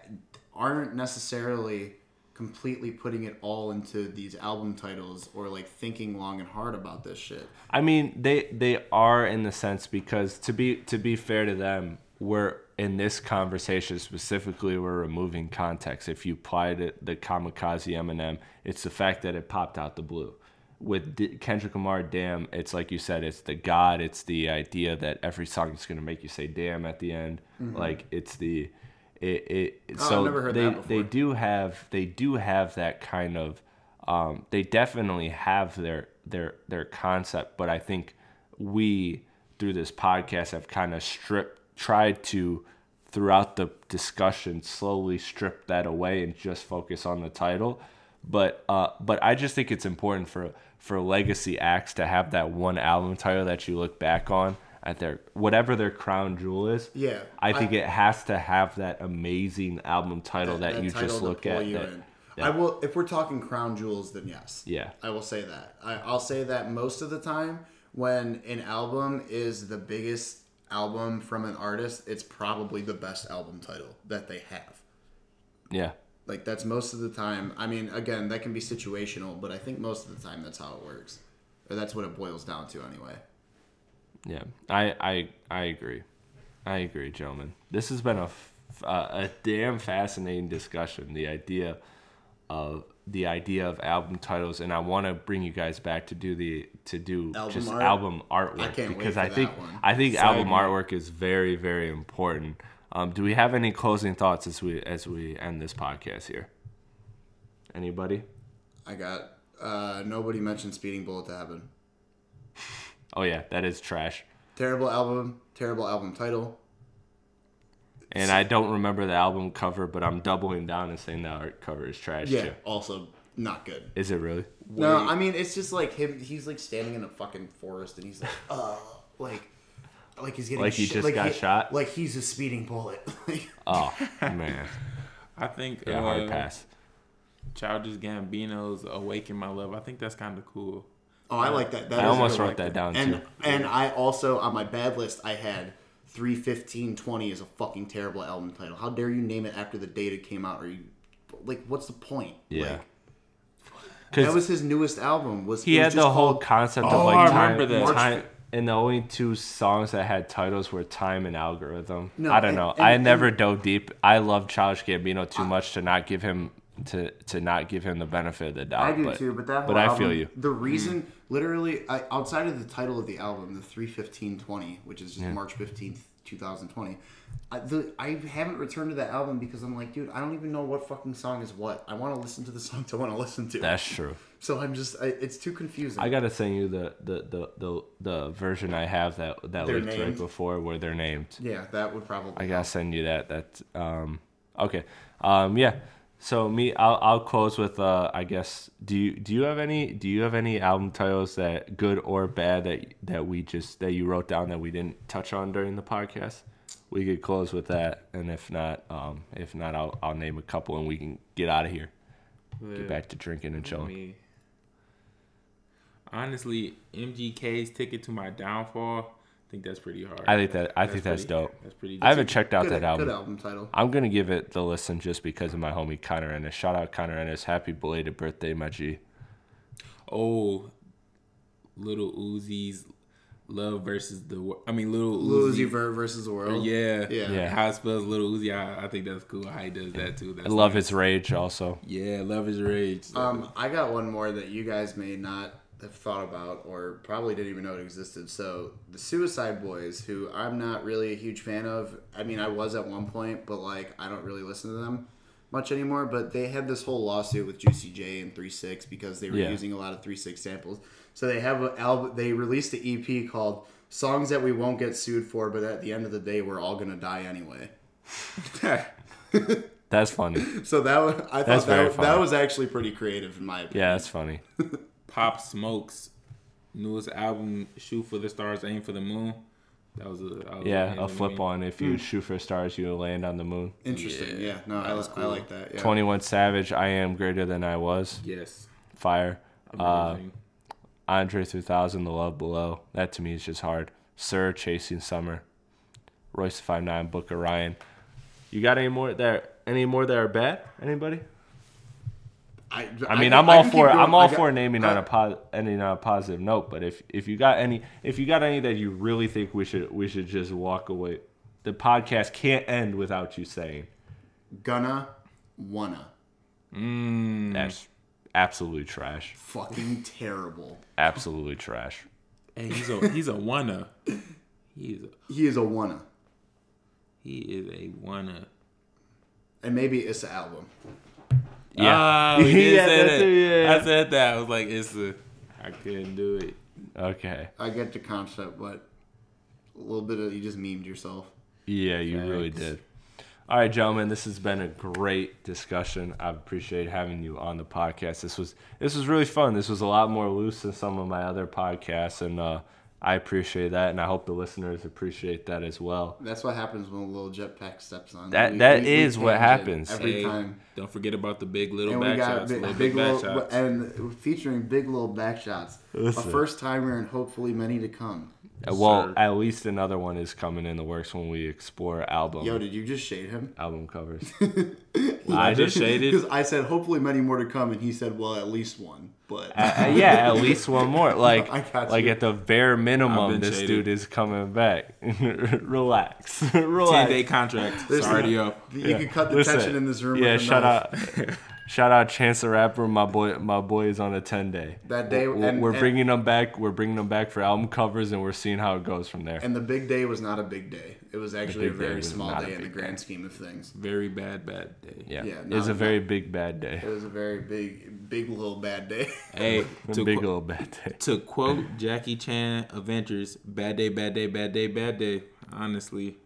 aren't necessarily completely putting it all into these album titles or like thinking long and hard about this shit I mean, they they are in the sense because to be to be fair to them, we're in this conversation specifically we're removing context. If you applied it the kamikaze Eminem, it's the fact that it popped out the blue. With D- Kendrick Lamar, damn, it's like you said, it's the God, it's the idea that every song is gonna make you say damn at the end. Mm-hmm. Like it's the it, it. Oh, so I've never heard they that they do have they do have that kind of um, they definitely have their their their concept but i think we through this podcast have kind of stripped tried to throughout the discussion slowly strip that away and just focus on the title but uh but i just think it's important for for legacy acts to have that one album title that you look back on at their whatever their crown jewel is Yeah, i think I- it has to have that amazing album title that, you title just look at that- that- i will if we're talking crown jewels then yes. Yeah. i will say that. I, i'll say that most of the time when an album is the biggest album from an artist it's probably the best album title that they have. Yeah. Like that's most of the time. I mean, again, that can be situational, but I think most of the time that's how it works, or that's what it boils down to anyway. Yeah, I I I agree. I agree, gentlemen. This has been a f- uh, a damn fascinating discussion. The idea of the idea of album titles, and I want to bring you guys back to do the to do Album just art? album artwork I can't wait because for I think that one. I think album note. artwork is very very important. Um, do we have any closing thoughts as we as we end this podcast here? Anybody? I got uh, nobody mentioned Speeding Bullet to Heaven. Oh yeah, that is trash. Terrible album, terrible album title. And I don't remember the album cover, but I'm doubling down and saying the art cover is trash Yeah, too. also not good. Is it really? No, I mean it's just like him. He's like standing in a fucking forest, and he's like, *laughs* uh, like, like he's getting Like he shi- just got shot? Like he's a speeding bullet. *laughs* Like, Oh *laughs* man, I think yeah, uh, hard pass. Childish Gambino's "Awaken My Love." I think that's kind of cool. Oh, I like that. that I is almost wrote one. that down and too. and I also on my bad list I had three fifteen twenty is a fucking terrible album title. How dare you name it after the date it came out? Or you like what's the point? Yeah, Like, that was his newest album. Was he was had the whole called- concept Oh, of like I time, remember that. time, and the only two songs that had titles were "Time" and "Algorithm." No, I don't and- know. and- I and- never dove deep. I love Childish Gambino too much to not give him to to not give him the benefit of the doubt. I do but, too, but that. but whole I feel you. The reason, mm. Literally, I, outside of the title of the album, the three fifteen twenty, which is just March fifteenth, two thousand twenty. I, the, I haven't returned to that album because I'm like, dude, I don't even know what fucking song is what. I want to listen to the *laughs* songs I want to listen to. That's true. so I'm just, I, it's too confusing. I gotta send you the the, the, the, the version I have that that They're right before where they're named. yeah, that would probably. I gotta send you that. That um okay. Um yeah. So me I'll I'll close with uh I guess do you do you have any do you have any album titles that good or bad that that we just that you wrote down that we didn't touch on during the podcast? We could close with that and if not um if not I'll I'll name a couple and we can get out of here. Get back to drinking and chilling. honestly, MGK's ticket to my downfall. I think that's pretty hard. I think that I think that's pretty- dope. That's pretty. Dope. I haven't checked out good, that album. Good album title. I'm gonna give it the listen just because of my homie Connor Ennis. Shout out Connor Ennis. Happy belated birthday, my G. Oh, little Uzi's love versus the. Wor- I mean, little Lil Uzi. Uzi Vert versus the world. yeah, Yeah. Yeah. How it spells little Uzi, I, I think that's cool. How he does that too. That's I love nice. his rage also. Yeah, love his rage. Um, I got one more that you guys may not have thought about or probably didn't even know it existed. So the Suicide Boys, who I'm not really a huge fan of. I mean, I was at one point, but like I don't really listen to them much anymore. But they had this whole lawsuit with Juicy J and Three Six because they were Yeah. using a lot of Three Six samples. So they have an album. They released an EP called "Songs That We Won't Get Sued For," but at the end of the day, we're all gonna die anyway. *laughs* That's funny. So that was, I That's thought very that, funny. that was actually pretty creative in my opinion. Yeah, that's funny. *laughs* Pop Smoke's newest album, "Shoot for the Stars, Aim for the Moon." That was a that was Yeah, a flip me. on if you shoot for stars, you'll land on the moon. Interesting. Yeah, Yeah. No, I, that was I cool. like that. Yeah. 21 Savage, I am greater than I was. Yes, Fire. Uh. Andre 3000, The Love Below. That to me is just hard. Sir, Chasing Summer. Royce 59, Book of Ryan. You got any more that any more that are bad? Anybody? I, I mean, can- I'm all for going. I'm all got- for naming on I- a pos- ending on a positive note. But if if you got any if you got any that you really think we should we should just walk away, the podcast can't end without you saying Gunna, Wunna. Mm, that's absolutely trash. Fucking terrible. Absolutely trash. hey, he's a he's a wanna. He is a, He is a wanna. he is a wanna. And maybe it's the album. Yeah. Ah, we *laughs* Yeah, say that's that. it, yeah. I said that. I was like, it's a. I couldn't do it. Okay. I get the concept, but a little bit of you just memed yourself. Yeah, you really did. All right, gentlemen, this has been a great discussion. I've appreciated having you on the podcast. This was this was really fun. This was a lot more loose than some of my other podcasts, and uh, I appreciate that, and I hope the listeners appreciate that as well. That's what happens when a little jetpack steps on. That- that is what happens. every Hey, time. Don't forget about the big little And we back got shots. big, little big big back little, shots. and featuring big little back shots. Listen. A first timer and hopefully many to come. Uh, well, sir. at least another one is coming in the works when we explore album Yo, did you just shade him? album covers. *laughs* I just shaded. Because I said hopefully many more to come, and he said, well, at least one. But Uh, uh, yeah, at *laughs* least one more. Like, I got like you. at the bare minimum, been this shaded. dude is coming back. *laughs* Relax, relax. Ten day contract. There's It's already up. You can cut the Listen, tension in this room. Yeah, with a shout knife. out, shout out, Chance the Rapper. My boy, my boy is on a ten day. That day- we're, and- we're and- bringing them back. We're bringing them back for album covers, and we're seeing how it goes from there. And the big day was not a big day. It was actually a big day very small day in the grand day. scheme of things. Very bad, bad day. yeah, yeah, it's no, a very big bad day. It was a very big, big little bad day. *laughs* Hey, *laughs* to, big qu- little bad day. to quote Jackie Chan Adventures, bad day, bad day, bad day, bad day. Honestly,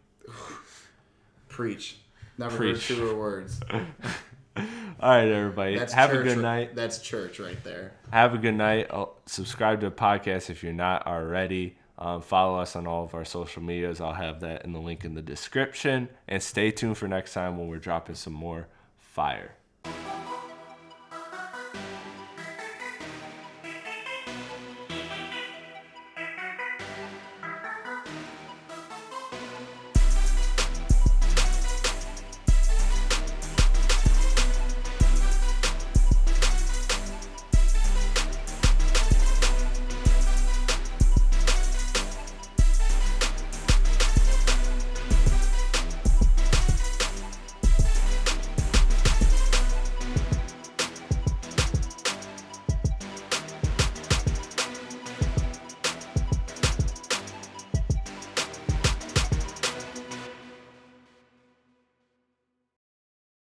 Preach. Never Preach. heard truer words. *laughs* All right, everybody. That's Have a good night. That's church right there. Have a good night. Oh, subscribe to the podcast if you're not already. Um, follow us on all of our social medias. I'll have that in the link in the description. And stay tuned for next time when we're dropping some more fire.